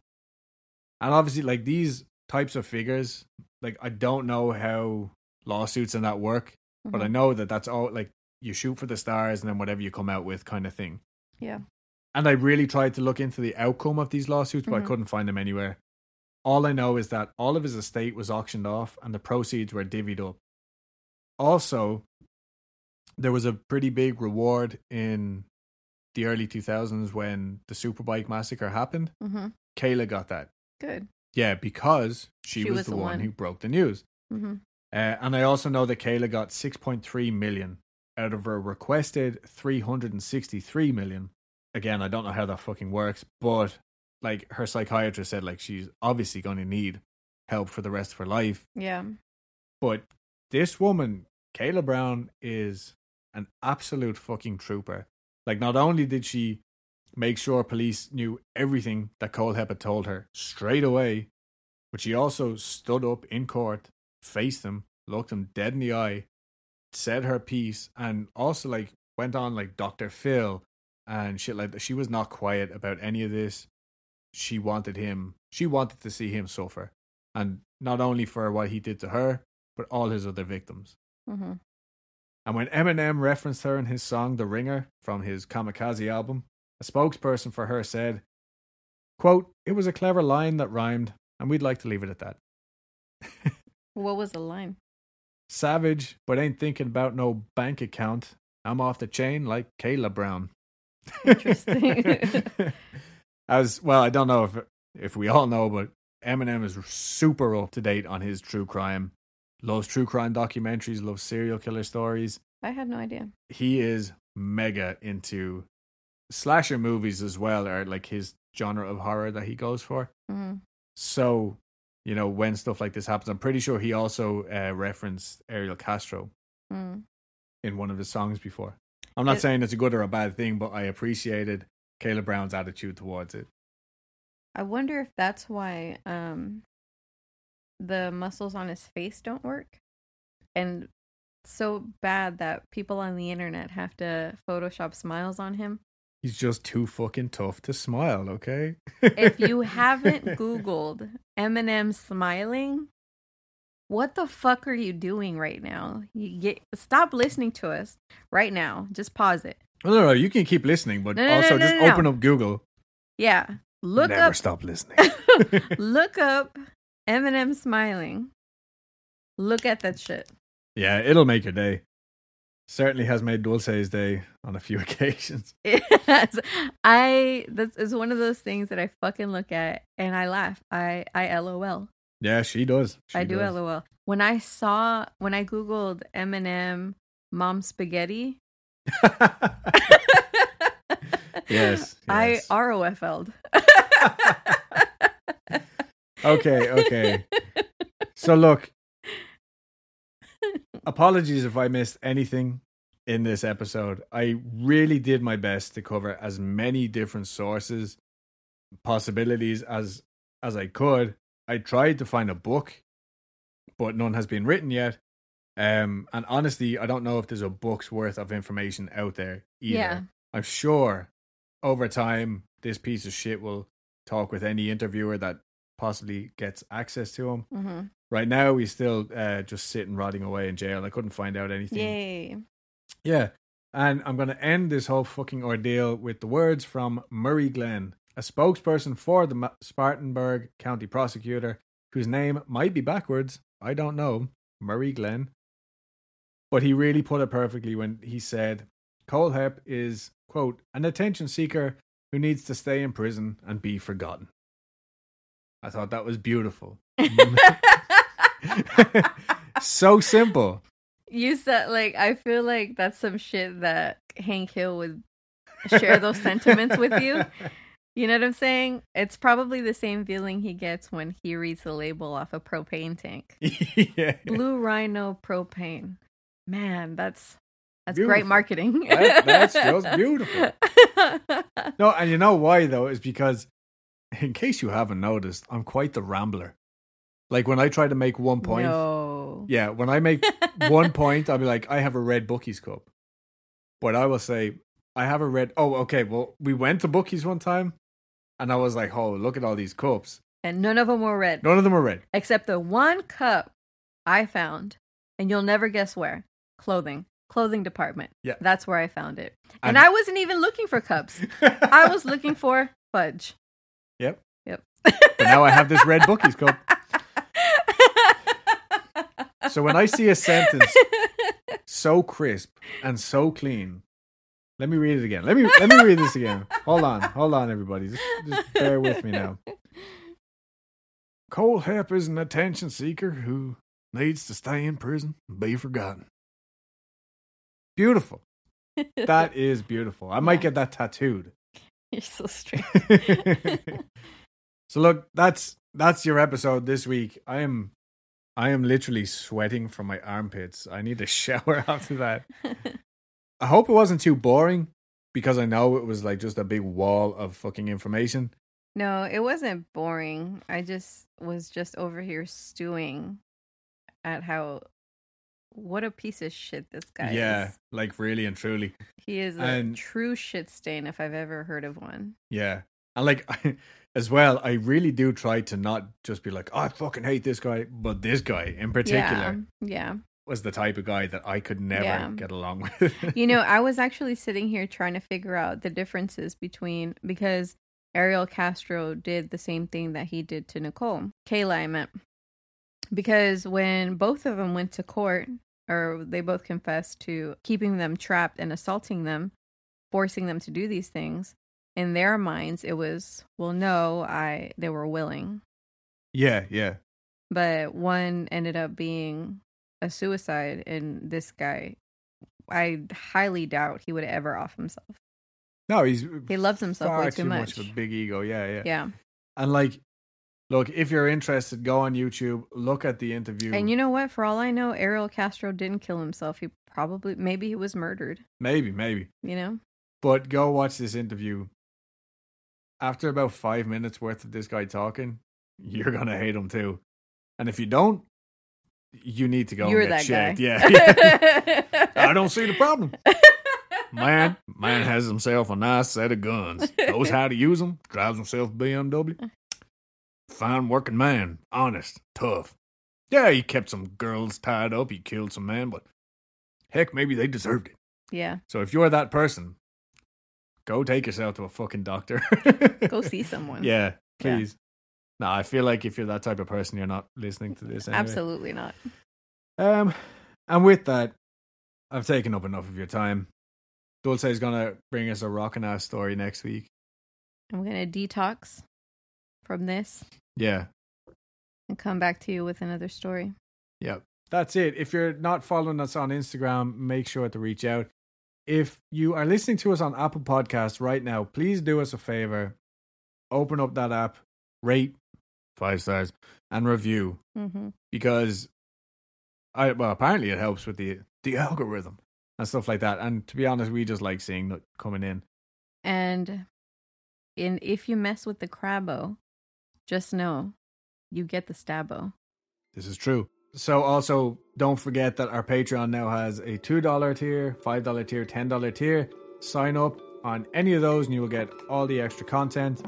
A: And obviously, like these types of figures, like I don't know how lawsuits and that work, but I
B: Mhm.
A: know that that's all like you shoot for the stars and then whatever you come out with kind of thing.
B: Yeah.
A: And I really tried to look into the outcome of these lawsuits, but
B: Mhm.
A: I couldn't find them anywhere. All I know is that all of his estate was auctioned off and the proceeds were divvied up. Also, there was a pretty big reward in the early 2000s when the Superbike massacre happened.
B: hmm
A: Kala got that.
B: Good.
A: Yeah, because she,
B: She
A: was,
B: was
A: the,
B: the
A: one,
B: one.
A: who broke the news.
B: hmm
A: Uh, and I also know that Kala got 6.3 million out of her requested 363 million. Again, I don't know how that fucking works, but like her psychiatrist said, like she's obviously going to need help for the rest of her life.
B: Yeah.
A: But this woman, Kala Brown, is an absolute fucking trooper. Like, not only did she make sure police knew everything that Cole had told her straight away, but she also stood up in court, faced him, looked him dead in the eye, said her piece, and also like went on like Dr. Phil and shit like that. She was not quiet about any of this. She wanted him, she wanted to see him suffer. And not only for what he did to her, but all his other victims.
B: Mm-hmm.
A: And when Eminem referenced her in his song The Ringer from his Kamikaze album, a spokesperson for her said, quote, It was a clever line that rhymed, and we'd like to leave it at that.
B: What was the line?
A: Savage, but ain't thinking about no bank account. I'm off the chain like Kala Brown.
B: Interesting.
A: As well, I don't know if if we all know, but Eminem is super up to date on his true crime. Loves true crime documentaries, loves serial killer stories.
B: I had no idea.
A: he is mega into slasher movies as well, or like his genre of horror that he goes for.
B: hmm
A: So, you know, when stuff like this happens, I'm pretty sure he also uh, referenced Ariel Castro
B: Mm.
A: in one of his songs before. I'm not
B: It-
A: saying it's a good or a bad thing, but I appreciated Kala Brown's attitude towards it.
B: I wonder if that's why um the muscles on his face don't work. And so bad that people on the internet have to Photoshop smiles on him.
A: He's just too fucking tough to smile, okay?
B: If you haven't Googled Eminem smiling, what the fuck are you doing right now? You get stop listening to us right now. Just pause it.
A: no, no, no, you can keep listening, but
B: No, no,
A: also
B: no,
A: just open up Google.
B: Yeah. Look
A: Never
B: up
A: stop listening.
B: look up Eminem smiling. Look at that shit.
A: yeah, it'll make your day. Certainly has made Dulce's day on a few occasions.
B: Yes. I this is one of those things that I fucking look at and I laugh. I I LOL.
A: Yeah, she does. She
B: I do
A: does.
B: LOL. When I saw when I googled Eminem mom spaghetti
A: Yes,
B: I
A: yes.
B: ROFL'd.
A: okay, okay. So look, apologies if I missed anything in this episode. I really did my best to cover as many different sources, possibilities as as I could. I tried to find a book, but none has been written yet. Um, and honestly, I don't know if there's a book's worth of information out there either.
B: Yeah.
A: I'm sure over time this piece of shit will talk with any interviewer that possibly gets access to him.
B: hmm
A: Right now, he's still uh, just sitting rotting away in jail. I couldn't find out anything.
B: Yay.
A: Yeah. And I'm going to end this whole fucking ordeal with the words from Murray Glenn, a spokesperson for the Spartanburg County prosecutor, whose name might be backwards. I don't know. Murray Glenn. But he really put it perfectly when he said Kohlhepp is, quote, an attention seeker who needs to stay in prison and be forgotten. I thought that was beautiful. so simple.
B: you said like I feel like that's some shit that Hank Hill would share those sentiments with you. You know what I'm saying? It's probably the same feeling he gets when he reads the label off a propane tank.
A: yeah.
B: Blue Rhino propane. Man, that's that's
A: Beautiful.
B: great marketing.
A: That- that's just beautiful. No, and you know why though is because, in case you haven't noticed, I'm quite the rambler. Like when I try to make one point,
B: No.
A: yeah, when I make one point, I'll be like, I have a red Buc-ee's cup, but I will say I have a red. Oh, okay. Well, we went to Buc-ee's one time, and I was like, oh, look at all these cups.
B: And none of them were red.
A: None of them were red.
B: Except the one cup I found, and you'll never guess where. Clothing. Clothing department.
A: Yeah.
B: That's where I found it. And,
A: And-
B: I wasn't even looking for cups. I was looking for fudge.
A: Yep.
B: Yep.
A: But now I have this red Buc-ee's cup. So when I see a sentence so crisp and so clean. Let me read it again. Let me let me read this again. Hold on, hold on, everybody. Just, just bear with me now. Kohlhepp is an attention seeker who needs to stay in prison and be forgotten. Beautiful. That is beautiful. I might
B: Yeah.
A: get that tattooed.
B: You're so strange.
A: so look, that's that's your episode this week. I am I am literally sweating from my armpits. I need a shower after that. I hope it wasn't too boring because I know it was like just a big wall of fucking information.
B: no, it wasn't boring. I just was just over here stewing at how what a piece of shit this guy is.
A: yeah,
B: is.
A: like really and truly.
B: He is a
A: And-
B: true shit stain if I've ever heard of one.
A: Yeah. And like as well, I really do try to not just be like, oh, I fucking hate this guy, but this guy in particular
B: Yeah.
A: was the type of guy that I could never
B: Yeah.
A: get along with.
B: You know, I was actually sitting here trying to figure out the differences between because Ariel Castro did the same thing that he did to Nicole. Kala, I meant. Because when both of them went to court, or they both confessed to keeping them trapped and assaulting them, forcing them to do these things, in their minds it was, well, no, I they were willing.
A: yeah, yeah.
B: But one ended up being a suicide, and this guy, I highly doubt he would ever off himself.
A: No, he's
B: He loves himself
A: far
B: way too
A: much
B: much.
A: of a big ego. Yeah, yeah.
B: Yeah.
A: And like, look, if you're interested, go on YouTube, look at the interview.
B: And you know what? For all I know, Ariel Castro didn't kill himself. He probably, maybe he was murdered,
A: maybe, maybe.
B: you know?
A: But go watch this interview. After about five minutes worth of this guy talking, you're gonna hate him too. And if you don't, you need to go
B: You're that
A: checked.
B: guy.
A: Yeah. I don't see the problem. Man, man has himself a nice set of guns. Knows how to use them. Drives himself a BMW. Fine working man. Honest. Tough. Yeah, he kept some girls tied up. He killed some men, but heck, maybe they deserved it.
B: yeah.
A: So if you're that person, go take yourself to a fucking doctor.
B: Go see someone.
A: Yeah,
B: Yeah.
A: please. No, I feel like if you're that type of person, you're not listening to this. Anyway.
B: Absolutely not.
A: Um, and with that, I've taken up enough of your time. Dulce is gonna bring us a rockin' ass story next week.
B: I'm going to detox from this
A: Yeah,
B: and come back to you with another story.
A: yep That's it. If you're not following us on Instagram, make sure to reach out. If you are listening to us on Apple Podcasts right now, please do us a favor. Open up that app, rate five stars, and review
B: hmm
A: because I well apparently it helps with the the algorithm and stuff like that. And to be honest, we just like seeing that coming in.
B: And in if you mess with the crabbo, just know you get the stabbo.
A: This is true. So also don't forget that our Patreon now has a two dollar tier, five dollar tier, ten dollar tier. Sign up on any of those and you will get all the extra content.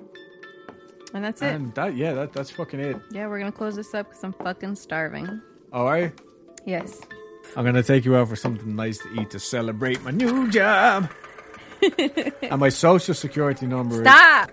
B: And that's it.
A: And that yeah, that that's fucking it.
B: yeah, we're going to close this up because I'm fucking starving.
A: All right.
B: Yes.
A: I'm gonna take you out for something nice to eat to celebrate my new job. and my social security number is
B: Stop!